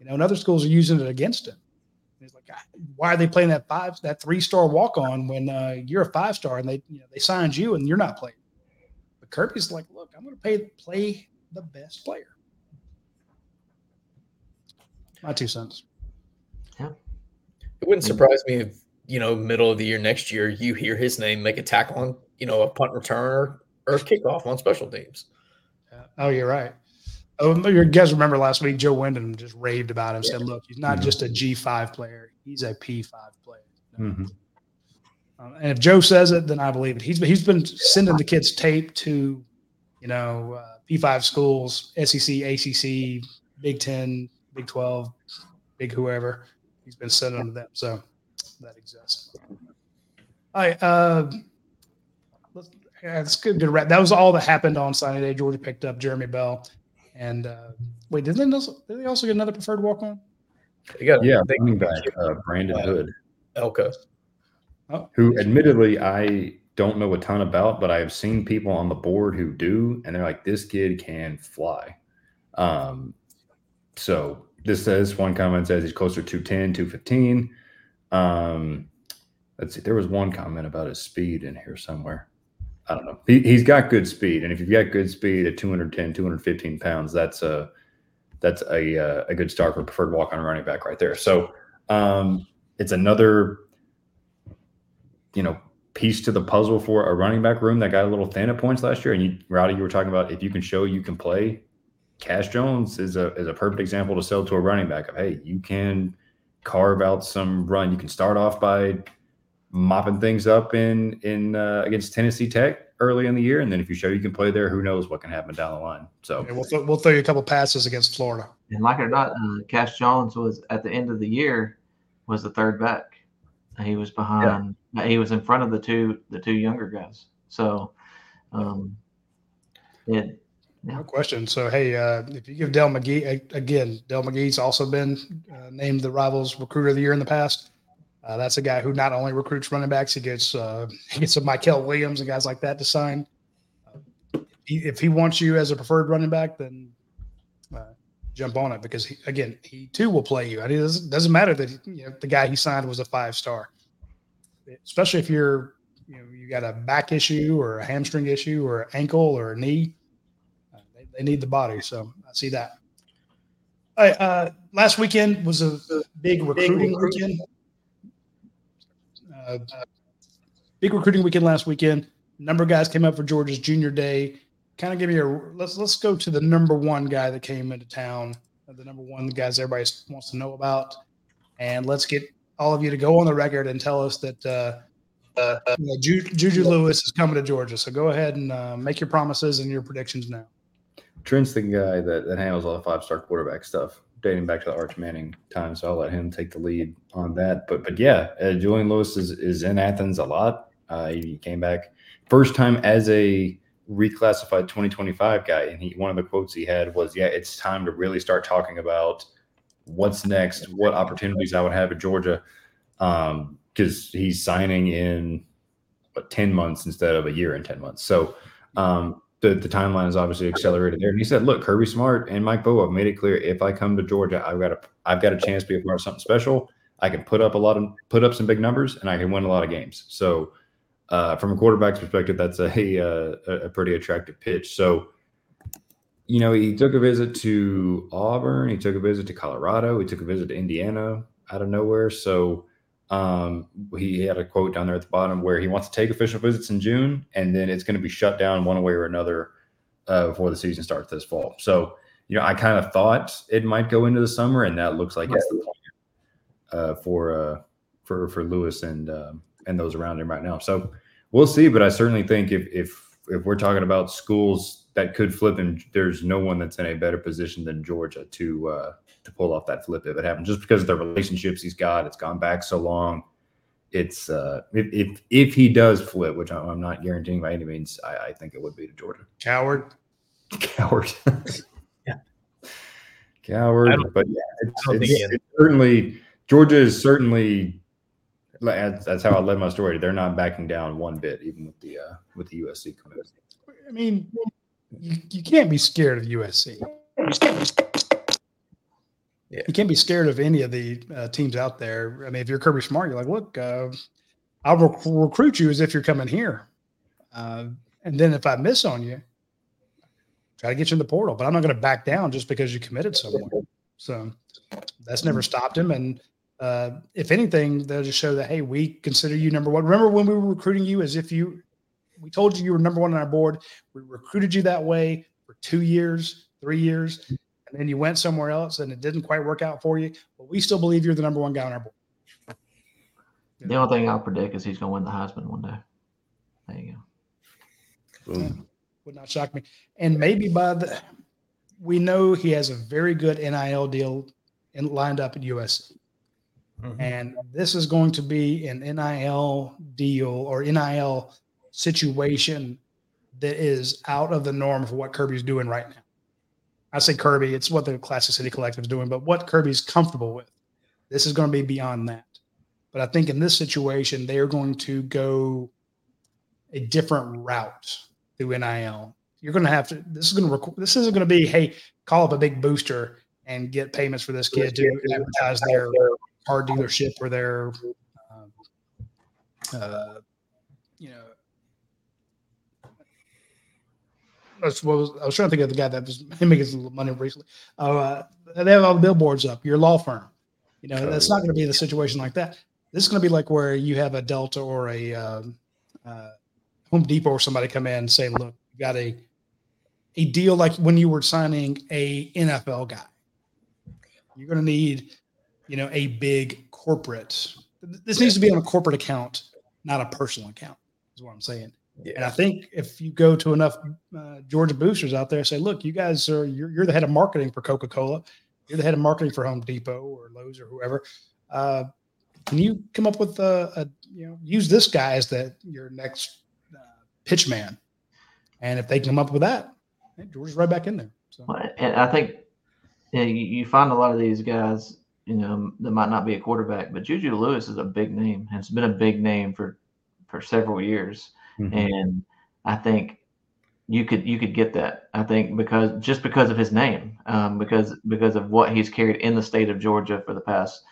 You know, and other schools are using it against him. He's like, why are they playing that five that three star walk on when uh, you're a five star and they you know they signed you and you're not playing? But Kirby's like, look, I'm going to pay play the best player. My two cents. Yeah. It wouldn't surprise me if, you know, middle of the year next year, you hear his name make a tackle on, you know, a punt return or, or kickoff on special teams. Oh, you're right. Oh, you guys remember last week, Joe Wyndham just raved about him, said, look, he's not just a G5 player, he's a P5 player. Mhm. Um, and if Joe says it, then I believe it. He's been, he's been sending the kids tape to, you know, uh, P5 schools, SEC, ACC, Big 10, Big 12, Big whoever. He's been sending them to them. So that exists. All right. Uh, let's, Yeah, it's good. Good wrap. That was all that happened on signing day. Georgia picked up Jeremy Bell, and uh, wait, did they also, did they also get another preferred walk on? They got Yeah, they, running back uh, Brandon Uh, Hood, Elka. who admittedly I don't know a ton about, but I've seen people on the board who do, and they're like, "This kid can fly." Um, so this says one comment says he's closer to 210, 215. Um, let's see, there was one comment about his speed in here somewhere. I don't know. He, he's got good speed, and if you've got good speed at 210, 215 pounds, that's a that's a uh, a good start for preferred walk on running back right there. So um, it's another you know piece to the puzzle for a running back room that got a little thin at points last year. And you, Rowdy, you were talking about if you can show you can play. Cash Jones is a is a perfect example to sell to a running back of hey, you can carve out some run. You can start off by mopping things up in in uh, against Tennessee Tech early in the year, and then if you show you can play there, who knows what can happen down the line. So Yeah, we'll, th- we'll throw you a couple passes against Florida. And like it or not, uh, Cash Jones was at the end of the year was the third back. He was behind. He was in front of the two the two younger guys. So, um, it No question. So, hey, uh, if you give Dell McGee again, Dell McGee's also been uh, named the Rivals Recruiter of the Year in the past. Uh, that's a guy who not only recruits running backs, he gets uh, he gets some Mykel Williams and guys like that to sign. Uh, he, if he wants you as a preferred running back, then uh, jump on it because he, again, he too will play you. I mean, it doesn't, doesn't matter that you know, the guy he signed was a five star, especially if you're you know you got a back issue or a hamstring issue or an ankle or a knee. Uh, they, they need the body, so I see that. All right, uh, last weekend was a, a big recruiting weekend. Uh, big recruiting weekend last weekend. Number of guys came up for Georgia's junior day. Kind of give me a let's let's go to the number one guy that came into town, the number one guys everybody wants to know about, and let's get all of you to go on the record and tell us that uh, uh, you know, Ju- Juju Lewis is coming to Georgia. So go ahead and uh, make your promises and your predictions now. Trent's the guy that, that handles all the five star quarterback stuff, dating back to the Arch Manning time. So I'll let him take the lead on that. But but yeah, uh, Julian Lewis is, is in Athens a lot. Uh, he came back first time as a reclassified 2025 guy, and he one of the quotes he had was, "Yeah, it's time to really start talking about what's next, what opportunities I would have at Georgia." Um, because he's signing in what, 10 months instead of a year and 10 months. So um, the, the timeline is obviously accelerated there. And he said, look, Kirby Smart and Mike Bobo have made it clear if I come to Georgia, I've got a I've got a chance to be a part of something special. I can put up a lot of put up some big numbers and I can win a lot of games. So uh, from a quarterback's perspective, that's a, a a pretty attractive pitch. So you know, he took a visit to Auburn, he took a visit to Colorado, he took a visit to Indiana out of nowhere. So um, he had a quote down there at the bottom where he wants to take official visits in June, and then it's going to be shut down one way or another uh, before the season starts this fall. So, you know, I kind of thought it might go into the summer, and that looks like it's the plan uh, for uh, for for Lewis and um, and those around him right now. So we'll see. But I certainly think if if if we're talking about schools that could flip, and there's no one that's in a better position than Georgia to uh, to pull off that flip if it happens, just because of the relationships he's got. It's gone back so long. It's uh, if, if if he does flip, which I'm not guaranteeing by any means, I, I think it would be to Georgia. Coward. Coward. Yeah. Coward. But yeah, it's, it's, it's certainly Georgia is certainly like, that's, that's how I led my story. They're not backing down one bit, even with the uh, with the USC commitment. I mean, you, you can't be scared of USC. Yeah. You can't be scared of any of the uh, teams out there. I mean, if you're Kirby Smart, you're like, look, uh, I'll rec- recruit you as if you're coming here. Uh, and then if I miss on you, try to get you in the portal. But I'm not going to back down just because you committed somewhere. So that's never stopped him. And uh, if anything, they'll just show that, hey, we consider you number one. Remember when we were recruiting you as if you, we told you you were number one on our board. We recruited you that way for two years, three years, and then you went somewhere else and it didn't quite work out for you. But we still believe you're the number one guy on our board. The only thing I'll predict is he's going to win the Heisman one day. There you go. Boom. Would not shock me. And maybe by the, we know he has a very good NIL deal in, lined up at USC. Mhm. And this is going to be an NIL deal or NIL situation that is out of the norm for what Kirby's doing right now. I say Kirby, it's what the Classic City Collective is doing, but what Kirby's comfortable with. This is going to be beyond that. But I think in this situation, they're going to go a different route through NIL. You're going to have to. This is going to. Rec- this isn't going to be. Hey, call up a big booster and get payments for this kid to advertise their car dealership or their, uh, uh, you know. I was, I was trying to think of the guy that was making some money recently. Uh, they have all the billboards up. Your law firm, you know, that's not going to be the situation like that. This is going to be like where you have a Delta or a um, uh, Home Depot or somebody come in and say, "Look, you got a a deal like when you were signing a NFL guy. You're going to need, you know, a big corporate. This needs to be on a corporate account, not a personal account. Is what I'm saying. Yeah. And I think if you go to enough uh, Georgia boosters out there, say, look, you guys are you're, you're the head of marketing for Coca Cola, you're the head of marketing for Home Depot or Lowe's or whoever. Uh, can you come up with a, a, you know use this guy as that your next uh, pitch man? And if they come up with that, hey, Georgia's right back in there. So. And I think you, know, you, you find a lot of these guys, you know, that might not be a quarterback, but Juju Lewis is a big name, and it's been a big name for for several years. Mm-hmm. And I think you could you could get that. I think because just because of his name, um, because because of what he's carried in the state of Georgia for the past,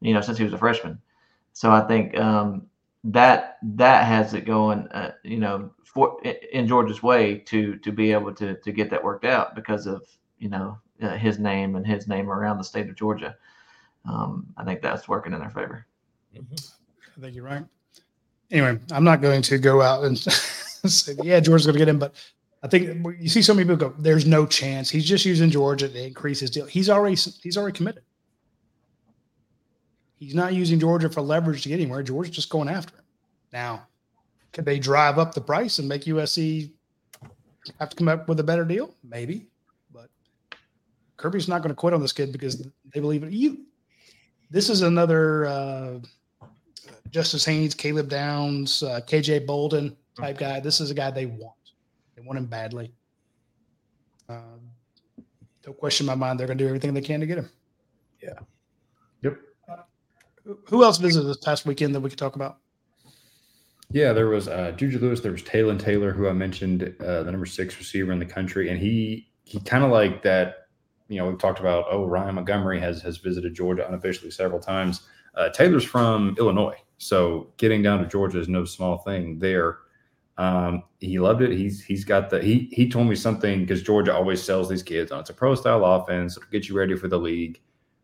you know, since he was a freshman. So I think um, that that has it going, uh, you know, for in Georgia's way to to be able to to get that worked out because of you know uh, his name and his name around the state of Georgia. Um, I think that's working in their favor. Mm-hmm. I think you're right. Anyway, I'm not going to go out and say, yeah, Georgia's going to get him, but I think you see so many people go, there's no chance. He's just using Georgia to increase his deal. He's already he's already committed. He's not using Georgia for leverage to get anywhere. Georgia's just going after him. Now, could they drive up the price and make USC have to come up with a better deal? Maybe. But Kirby's not going to quit on this kid because they believe it. You this is another uh, Justice Haynes, Caleb Downs, uh, KJ Bolden type guy. This is a guy they want. They want him badly. Um, don't question my mind. They're going to do everything they can to get him. Yeah. Yep. Uh, who else visited this past weekend that we could talk about? Yeah, there was uh, Juju Lewis. There was Talyn Taylor, who I mentioned, uh, the number six receiver in the country, and he he kind of like that. You know, we've talked about. Oh, Ryan Montgomery has has visited Georgia unofficially several times. Uh, Taylor's from Illinois, so getting down to Georgia is no small thing there. Um, he loved it. He's he's got the he he told me something because Georgia always sells these kids on it's a pro style offense. It'll get you ready for the league.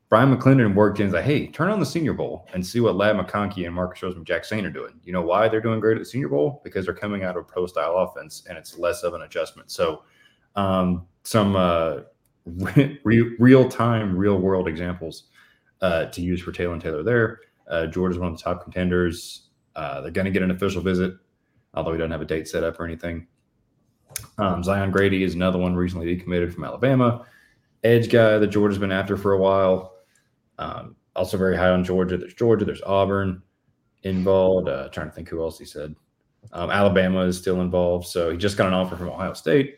Bryan McClendon worked in. Like, hey, turn on the Senior Bowl and see what Ladd McConkey and Marcus Rosemy-Jacksaint are doing. You know why they're doing great at the Senior Bowl? Because they're coming out of a pro style offense and it's less of an adjustment. So, um, some uh, re- real time, real world examples uh, to use for Talyn Taylor there. Uh, is one of the top contenders. Uh, they're going to get an official visit, although he doesn't have a date set up or anything. Um, Zion Grady is another one recently decommitted from Alabama. Edge guy that Georgia's been after for a while. Um, also very high on Georgia. There's Georgia. There's Auburn involved. Uh, trying to think who else he said. Um, Alabama is still involved. So he just got an offer from Ohio State.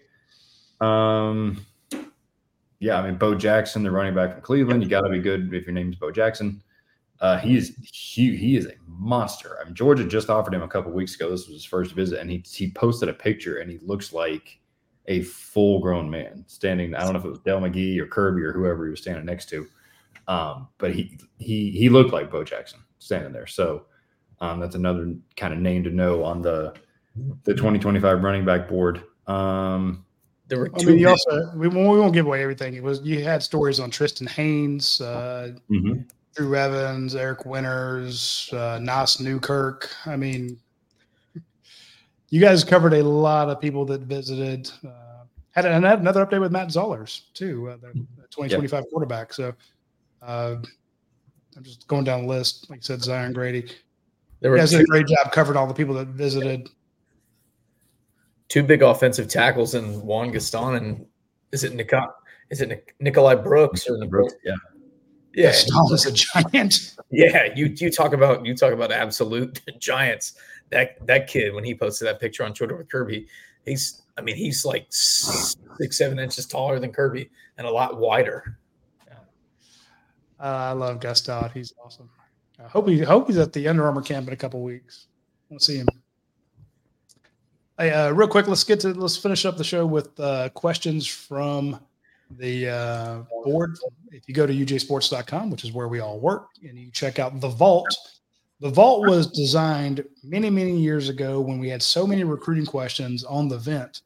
Um, yeah, I mean Bo Jackson, the running back from Cleveland. You got to be good if your name's Bo Jackson. Uh, he is he, he is a monster. I mean, Georgia just offered him a couple weeks ago. This was his first visit, and he he posted a picture, and he looks like a full grown man standing. I don't know if it was Dell McGee or Kirby or whoever he was standing next to. Um, but he he he looked like Bo Jackson standing there. So um, that's another kind of name to know on the the 2025 running back board. Um, there were two. I mean, you also we, we won't give away everything. It was you had stories on Tristan Haynes, uh, mm-hmm. Drew Evans, Eric Winters, uh, Nas Newkirk. I mean, you guys covered a lot of people that visited. Uh, had, and had another update with Matt Zollers too, uh, the, the 2025 yep. quarterback. So uh, I'm just going down the list. Like I said, Zion Grady. There were guys did a great job covering all the people that visited. Two big offensive tackles in Juan Gaston and is it Nicol- is it Nikolai Brooks or Brooks? Yeah. Yeah, Gaston is a giant. Yeah, you you talk about you talk about absolute giants. That that kid when he posted that picture on Twitter with Kirby, he's I mean he's like six seven inches taller than Kirby and a lot wider. Uh, I love Gaston. He's awesome. I hope he hope he's at the Under Armour camp in a couple weeks. We'll see him. Hey, uh, real quick, let's get to let's finish up the show with uh, questions from the uh, board. If you go to ugasports.com, which is where we all work, and you check out the vault, the vault was designed many, many years ago when we had so many recruiting questions on the vent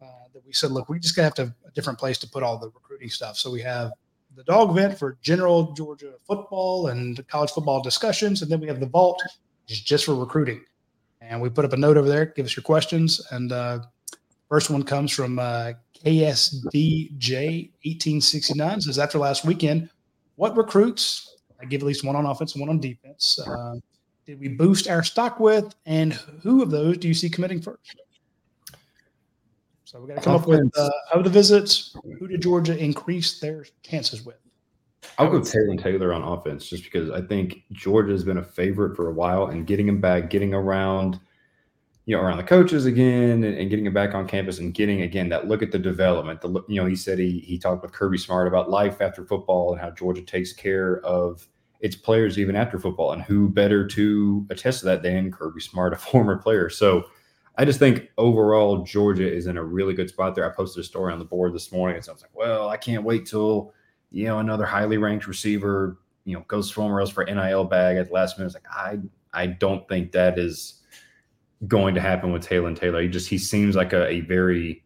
uh, that we said, look, we just got to have a different place to put all the recruiting stuff. So we have the dog vent for general Georgia football and college football discussions, and then we have the vault just for recruiting. And we put up a note over there. Give us your questions. And uh, first one comes from uh, KSDJ1869. Says after last weekend, what recruits? I give at least one on offense and one on defense. Uh, did we boost our stock with, and who of those do you see committing first? So we got to come offense. up with uh, of the visits. Who did Georgia increase their chances with? I'll go Talyn Taylor on offense just because I think Georgia has been a favorite for a while and getting him back, getting around, you know, around the coaches again and, and, getting him back on campus and getting again that look at the development. The you know, he said he he talked with Kirby Smart about life after football and how Georgia takes care of its players even after football and who better to attest to that than Kirby Smart, a former player. So I just think overall Georgia is in a really good spot there. I posted a story on the board this morning and so I was like, well, I can't wait till you know, another highly ranked receiver, you know, goes somewhere else for NIL bag at the last minute. It's like I I don't think that is going to happen with Talyn Taylor. He just he seems like a, a very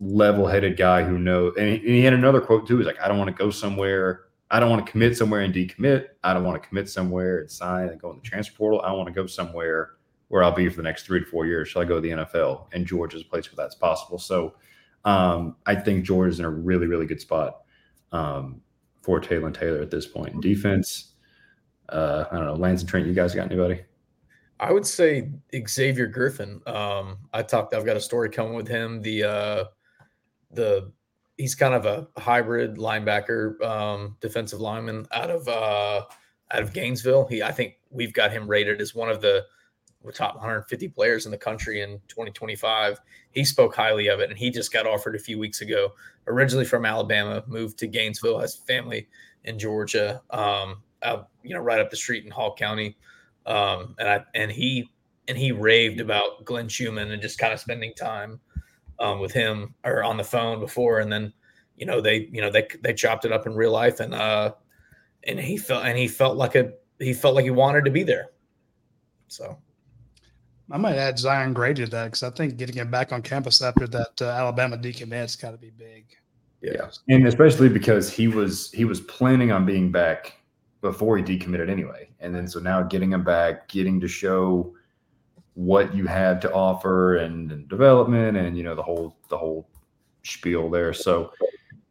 level-headed guy who knows. And he, and he had another quote too. He's like, I don't want to go somewhere. I don't want to commit somewhere and decommit. I don't want to commit somewhere and sign and go in the transfer portal. I want to go somewhere where I'll be for the next three to four years. Shall I go to the NFL? And Georgia's a place where that's possible. So um, I think Georgia's in a really, really good spot um, for Talyn Taylor at this point. In defense, uh, I don't know, Lance and Trent, you guys got anybody? I would say Xavier Griffin. Um, I talked. I've got a story coming with him. The uh, the he's kind of a hybrid linebacker, um, defensive lineman out of uh, out of Gainesville. He, I think we've got him rated as one of the top 150 players in the country in 2025. He spoke highly of it, and he just got offered a few weeks ago. Originally from Alabama, moved to Gainesville, has family in Georgia, um, out, you know, right up the street in Hall County. Um, and I and he and he raved about Glenn Schumann and just kind of spending time um, with him or on the phone before, and then you know they you know they they chopped it up in real life, and uh, and he felt and he felt like a he felt like he wanted to be there. So I might add Zion Grady to that because I think getting him back on campus after that uh, Alabama decommit's got to be big. Yeah, and especially because he was he was planning on being back before he decommitted anyway, and then so now getting him back, getting to show what you have to offer and, and development, and you know the whole the whole spiel there. So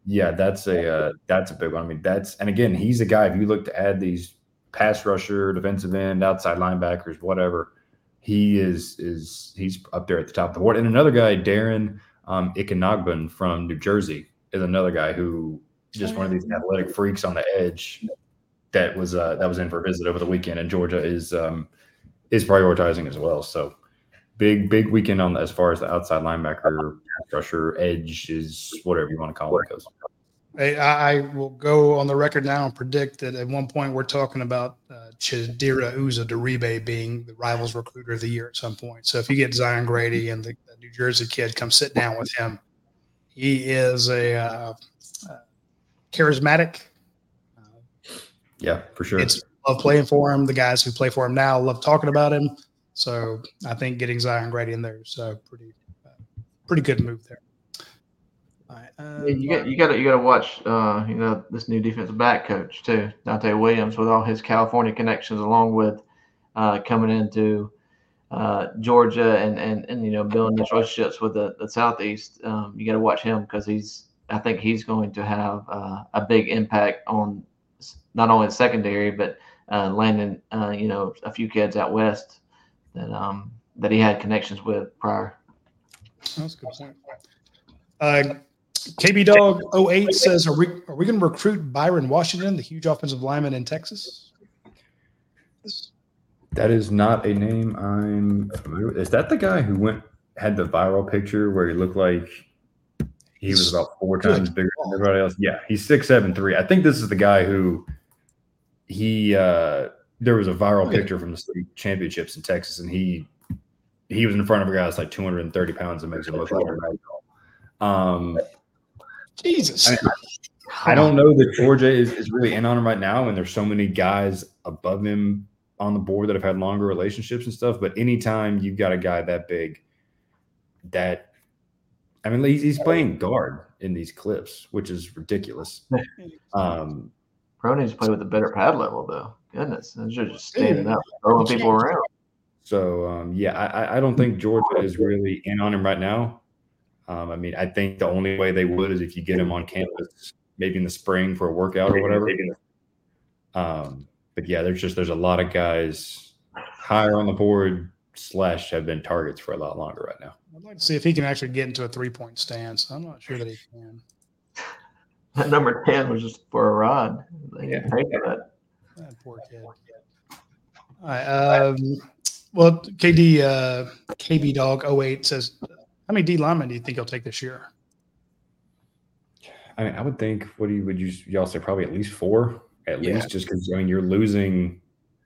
yeah, that's a uh, that's a big one. I mean, that's and again, he's a guy. If you look to add these pass rusher, defensive end, outside linebackers, whatever he is is he's up there at the top of the board. And another guy, Darren um, from New Jersey, is another guy who just one of these athletic freaks on the edge that was uh, that was in for a visit over the weekend, and Georgia is um, is prioritizing as well. So big big weekend on the, as far as the outside linebacker, rusher, edge is whatever you want to call it goes. I, I, will go on the record now and predict that at one point we're talking about uh, Chidera Uzo-Diribe being the rivals recruiter of the year at some point. So if you get Zion Grady and the, the New Jersey kid come sit down with him, he is a uh, uh, charismatic. yeah, for sure. It's love playing for him. The guys who play for him now love talking about him. So I think getting Zion Grady in there is a pretty, uh, pretty good move there. Um, yeah, you got you got to you got to watch uh, you know this new defensive back coach too, Donte Williams, with all his California connections, along with uh, coming into uh, Georgia and, and and you know building these relationships with the, the Southeast. Um, you got to watch him because he's I think he's going to have uh, a big impact on not only the secondary but uh, landing uh, you know a few kids out west that um, that he had connections with prior. That's a good point. Uh, KB Dog 08 says, Are we are we going to recruit Byron Washington, the huge offensive lineman in Texas? That is not a name I'm familiar with. Is that the guy who went had the viral picture where he looked like he was about four times bigger than everybody else. Yeah, he's six seven three. I think this is the guy who he uh there was a viral Okay. picture from the state championships in Texas, and he he was in front of a guy that's like 230 pounds and makes him look like a. Um Jesus. I, I don't know that Georgia is, is really in on him right now, and there's so many guys above him on the board that have had longer relationships and stuff. But anytime you've got a guy that big, that I mean, he's, he's playing guard in these clips, which is ridiculous. Um, Pro needs to play with a better pad level, though. Goodness, they're just standing up, throwing people around. so um, yeah, I, I- I don't think Georgia is really in on him right now. Um, I mean, I think the only way they would is if you get him on campus, maybe in the spring for a workout or whatever. Um, but yeah, there's just there's a lot of guys higher on the board slash have been targets for a lot longer right now. I'd like to see if he can actually get into a three point stance. I'm not sure that he can. That number ten was just for a rod. They Yeah. didn't pay for that. That poor kid. All right. Um, well, KD uh, KB Dog 08 says, how many D linemen do you think he'll take this year? I mean, I would think what do you would you y'all say probably at least four at Yeah. least just because I mean you're losing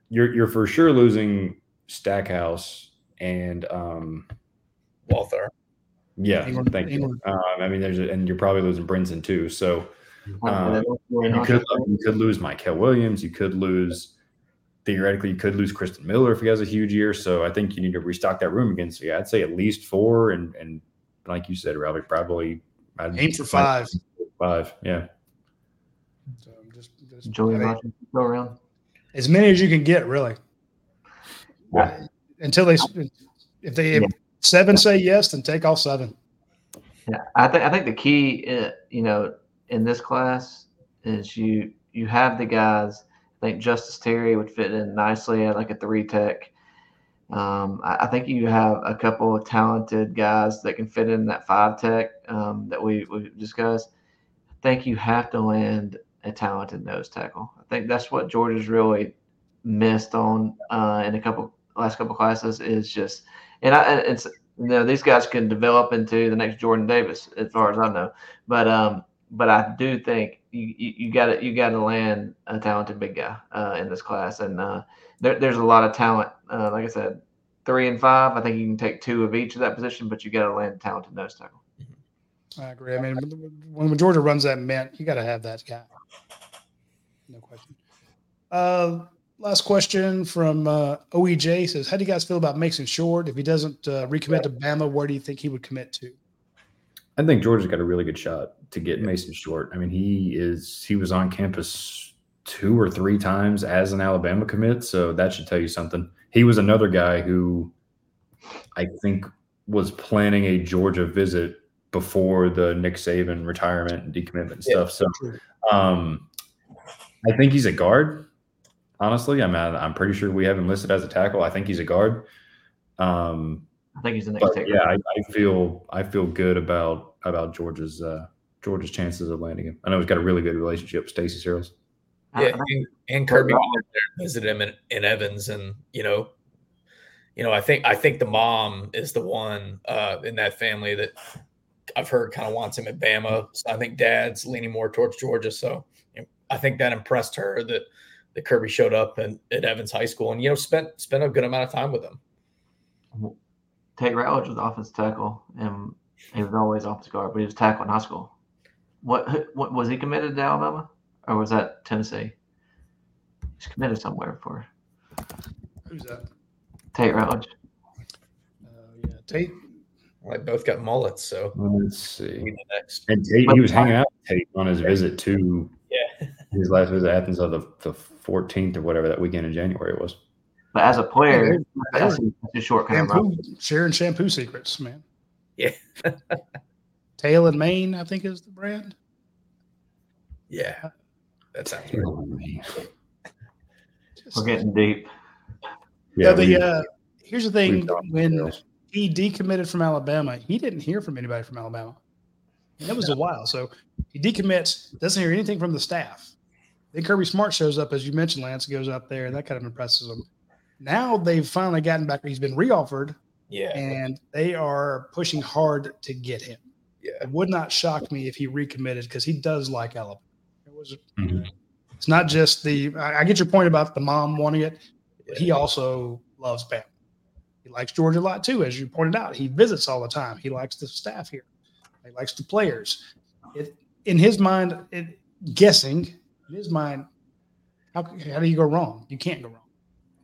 you're you're for sure losing Stackhouse and um Walthour. yeah England- thank you um, I mean there's and you're probably losing Brinson too so Um, they don't really you could how to- you could lose Mykel Williams. You could lose theoretically you could lose Christen Miller if he has a huge year. So I think you need to restock that room again. So yeah, I'd say at least four and and like you said, Robert, probably I'd, Aim for five. Five, yeah. So just, just Joey have go around. as many as you can get, really. Yeah. Until they, if they if seven say yes, then take all seven. Yeah, I think I think the key, uh, you know, in this class is you you have the guys. I think Justus Terry would fit in nicely at like a three tech. Um, I, I think you have a couple of talented guys that can fit in that five tech um, that we we discussed. I think you have to land a talented nose tackle. I think that's what Georgia's really missed on uh, in a couple last couple classes is just and I it's you know these guys can develop into the next Jordan Davis as far as I know, but um but I do think you you got to you got to land a talented big guy uh, in this class and uh, there, there's a lot of talent. Uh, like I said, three and five. I think you can take two of each of that position, but you got to land a talented nose tackle. I agree. I mean, when Georgia runs that mint, you got to have that guy. No question. Uh, last question from uh, OEJ says, "How do you guys feel about Mason Short? If he doesn't uh, recommit to Bama, where do you think he would commit to?" I think Georgia's got a really good shot to get Mason Short. I mean, he is he was on campus two or three times as an Alabama commit, so that should tell you something. He was another guy who I think was planning a Georgia visit before the Nick Saban retirement and decommitment and stuff. So um I think he's a guard. Honestly, I'm I'm pretty sure we have him listed as a tackle. I think he's a guard. Um, I think he's the next but yeah, I, I feel I feel good about about Georgia's uh, Georgia's chances of landing him. I know he's got a really good relationship with Stacey Searles. I- I Yeah, and, and Kirby went up there and visited him in, in Evans, and you know, you know, I think I think the mom is the one uh, in that family that I've heard kind of wants him at Bama. So I think Dad's leaning more towards Georgia. So you know, I think that impressed her that that Kirby showed up and, at Evans High School and you know spent spent a good amount of time with him. Tate Ratledge was offensive tackle, and he was always offensive guard, but he was tackle in high school. What, what was he committed to Alabama, or was that Tennessee? He's committed somewhere for Who's that? Tate Ratledge. Uh, yeah, Tate. They both got mullets, so Let's see. the next. And Tate, he was hanging out with Tate on his visit to Yeah, his last visit to Athens of the, the 14th or whatever that weekend in January it was. But as a player, they that's were a, that's a short kind of run. Shampoo, sharing shampoo secrets, man. Yeah. Tail and Maine, I think, is the brand. yeah, that sounds right. We're getting deep. Yeah, we- the uh, here's the thing: when through. he decommitted from Alabama, he didn't hear from anybody from Alabama. And that was a while. So he decommits, doesn't hear anything from the staff. Then Kirby Smart shows up, as you mentioned, Lance goes up there, and that kind of impresses him. Now they've finally gotten back. He's been reoffered, Yeah. and they are pushing hard to get him. Yeah. It would not shock me if he recommitted because he does like Alabama. It was. Mhm. It's not just the. I, I get your point about the mom wanting it, but he also loves Bama. He likes Georgia a lot too, as you pointed out. He visits all the time. He likes the staff here. He likes the players. It in his mind, it, guessing in his mind, how how do you go wrong? You can't go wrong.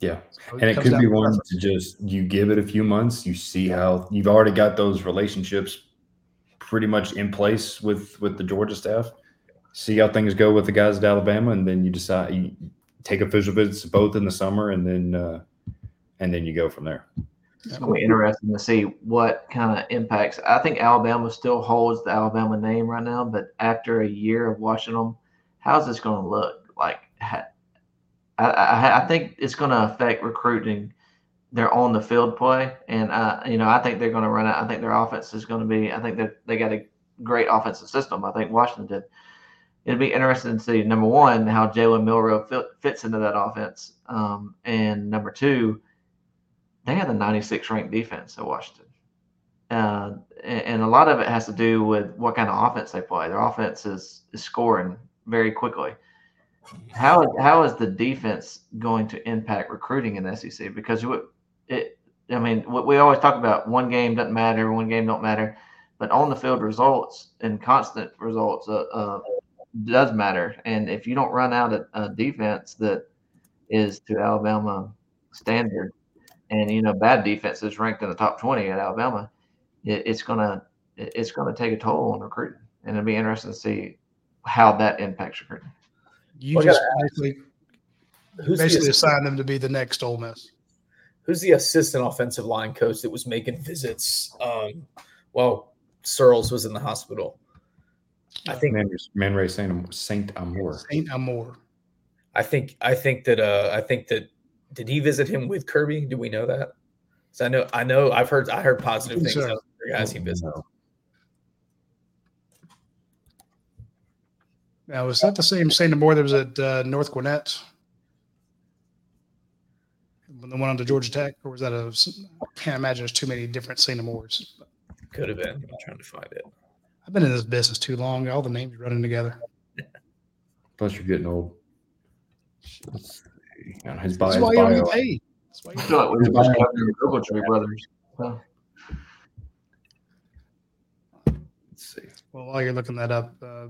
Yeah. So And it comes could be to one to just you give it a few months, you see how you've already got those relationships pretty much in place with with the Georgia staff. See how things go with the guys at Alabama, and then you decide you take official visits to both in the summer, and then uh, and then you go from there. It's going to be interesting to see what kind of impacts. I think Alabama still holds the Alabama name right now, but after a year of watching them, how's this going to look? Like, ha- I, I, I think it's going to affect recruiting their on the field play, and uh, you know, I think they're going to run out. I think their offense is going to be. I think that they got a great offensive system. I think Washington did. It'd be interesting to see number one how Jalen Milroe fit, fits into that offense, um, and number two they had the 96 ranked defense at Washington. Uh, and, and a lot of it has to do with what kind of offense they play. Their offense is, is scoring very quickly. How how is the defense going to impact recruiting in the SEC? Because it, it I mean, what we always talk about one game doesn't matter, one game don't matter, but on the field results and constant results uh, uh, does matter. And if you don't run out a, a defense that is to Alabama standard, and you know bad defense is ranked in the top 20 at alabama it, it's gonna it's gonna take a toll on recruiting and it'll be interesting to see how that impacts recruiting You Well, just basically, Who's basically the, assign them to be the next Ole Miss. who's the assistant offensive line coach that was making visits? Um, well, Searels was in the hospital. I think Man, Man Ray Saint Saint Amour. Saint Amour. I think I think that uh I think that did he visit him with Kirby? Do we know that? So I know I know I've heard I heard positive things so. about the guys he visited. No. Now, was that the same Saint Amour that was at uh, North Gwinnett? When the one on to Georgia Tech, or was that a? I can't imagine there's too many different Saint Amours. Could have been. I'm trying to find it. I've been in this business too long. All the names are running together. Plus, you're getting old. Let's see. His bio, That's why you don't bio, get paid. That's why i you feel like we were just covering the Ogletree brothers so, let's see. Well, while you're looking that up, uh,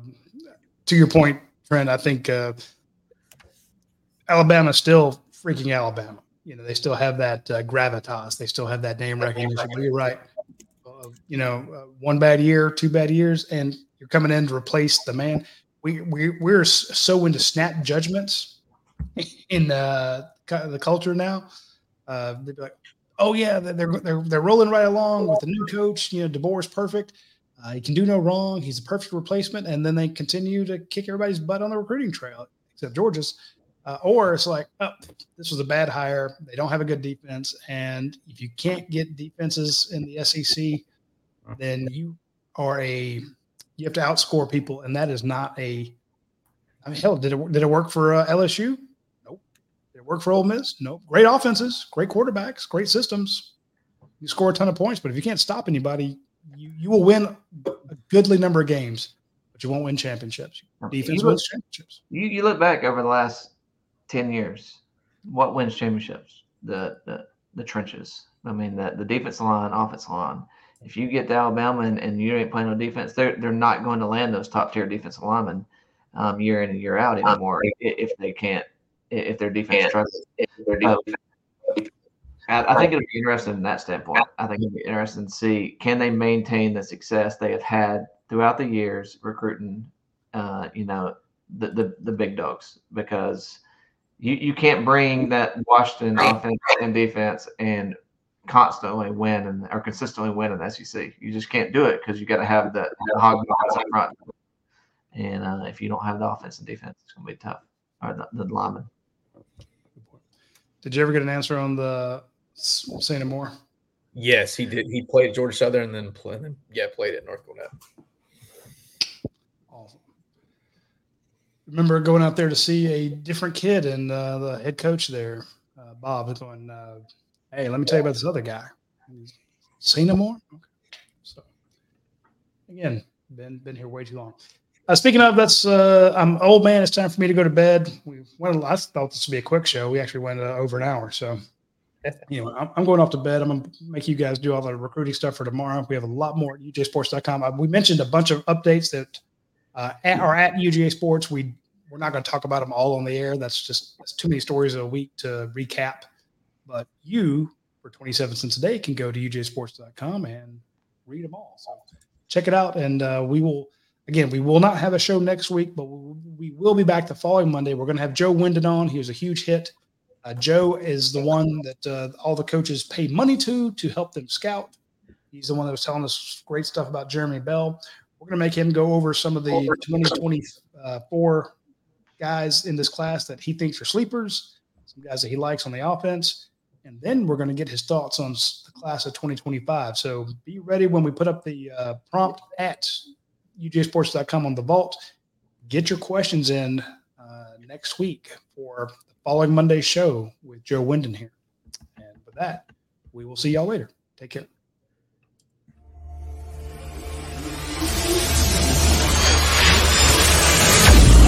to your point, Trent, I think uh, Alabama's still freaking Alabama. You know, they still have that uh, gravitas. They still have that name recognition. You're right. Uh, you know, uh, one bad year, two bad years, and you're coming in to replace the man. We we we're so into snap judgments in cu- the culture now. Uh, they'd be like, "Oh yeah, they're they're they're rolling right along with the new coach. You know, DeBoer is perfect." Uh, he can do no wrong. He's a perfect replacement. And then they continue to kick everybody's butt on the recruiting trail, except Georgia's. Uh, or it's like, oh, this was a bad hire. They don't have a good defense. And if you can't get defenses in the SEC, then you are a, you have to outscore people. And that is not a, I mean, hell, did it, did it work for uh, LSU? Nope. Did it work for Ole Miss? Nope. Great offenses, great quarterbacks, great systems. You score a ton of points, but if you can't stop anybody, you, you will win a goodly number of games, but you won't win championships. Defense you, look, wins championships. you, you look back over the last 10 years what wins championships? The the, the trenches. I mean the, the defensive line offensive line. If you get to alabama and, and you ain't playing no defense they're, they're not going to land those top tier defensive linemen um, year in and year out anymore i- if they can't i- if their defense struggles. Uh, I, think it'll be interesting in that standpoint. I think it'll be interesting to see can they maintain the success they have had throughout the years recruiting, uh, you know, the, the the big dogs because you you can't bring that Washington offense and defense and constantly win and or consistently win in the SEC. You just can't do it because you got to have the, the hog dogs up front. And uh, if you don't have the offense and defense, it's gonna be tough. Or the, the linemen. Did you ever get an answer on the Saint Amour? Yes, he did. He played at Georgia Southern and then yeah, played at North Gwinnett. Awesome. Remember going out there to see a different kid and uh, the head coach there, uh, Bob, was going, uh, "Hey, let me tell you about this other guy. Say no more. Okay. So again, been been here way too long. Uh, speaking of, that's uh, I'm old man. It's time for me to go to bed. We went. I thought this would be a quick show. We actually went uh, over an hour. So, know, I'm, I'm going off to bed. I'm gonna make you guys do all the recruiting stuff for tomorrow. We have a lot more at UGAsports.com. Uh, we mentioned a bunch of updates that uh, at, are at UGA Sports. We we're not going to talk about them all on the air. That's just that's too many stories a week to recap. But you, for 27 cents a day, can go to UGAsports.com and read them all. So check it out, and uh, we will again, we will not have a show next week, but we will be back the following Monday. We're going to have Joe Wyndon on. He was a huge hit. Uh, Joe is the one that uh, all the coaches pay money to to help them scout. He's the one that was telling us great stuff about Jeremy Bell. We're going to make him go over some of the 2024 guys in this class that he thinks are sleepers, some guys that he likes on the offense. And then we're going to get his thoughts on the class of 2025. So be ready when we put up the uh, prompt at UGAsports.com on the vault. Get your questions in uh, next week for the following Monday's show with Joe Wyndon here. And with that, we will see y'all later. Take care.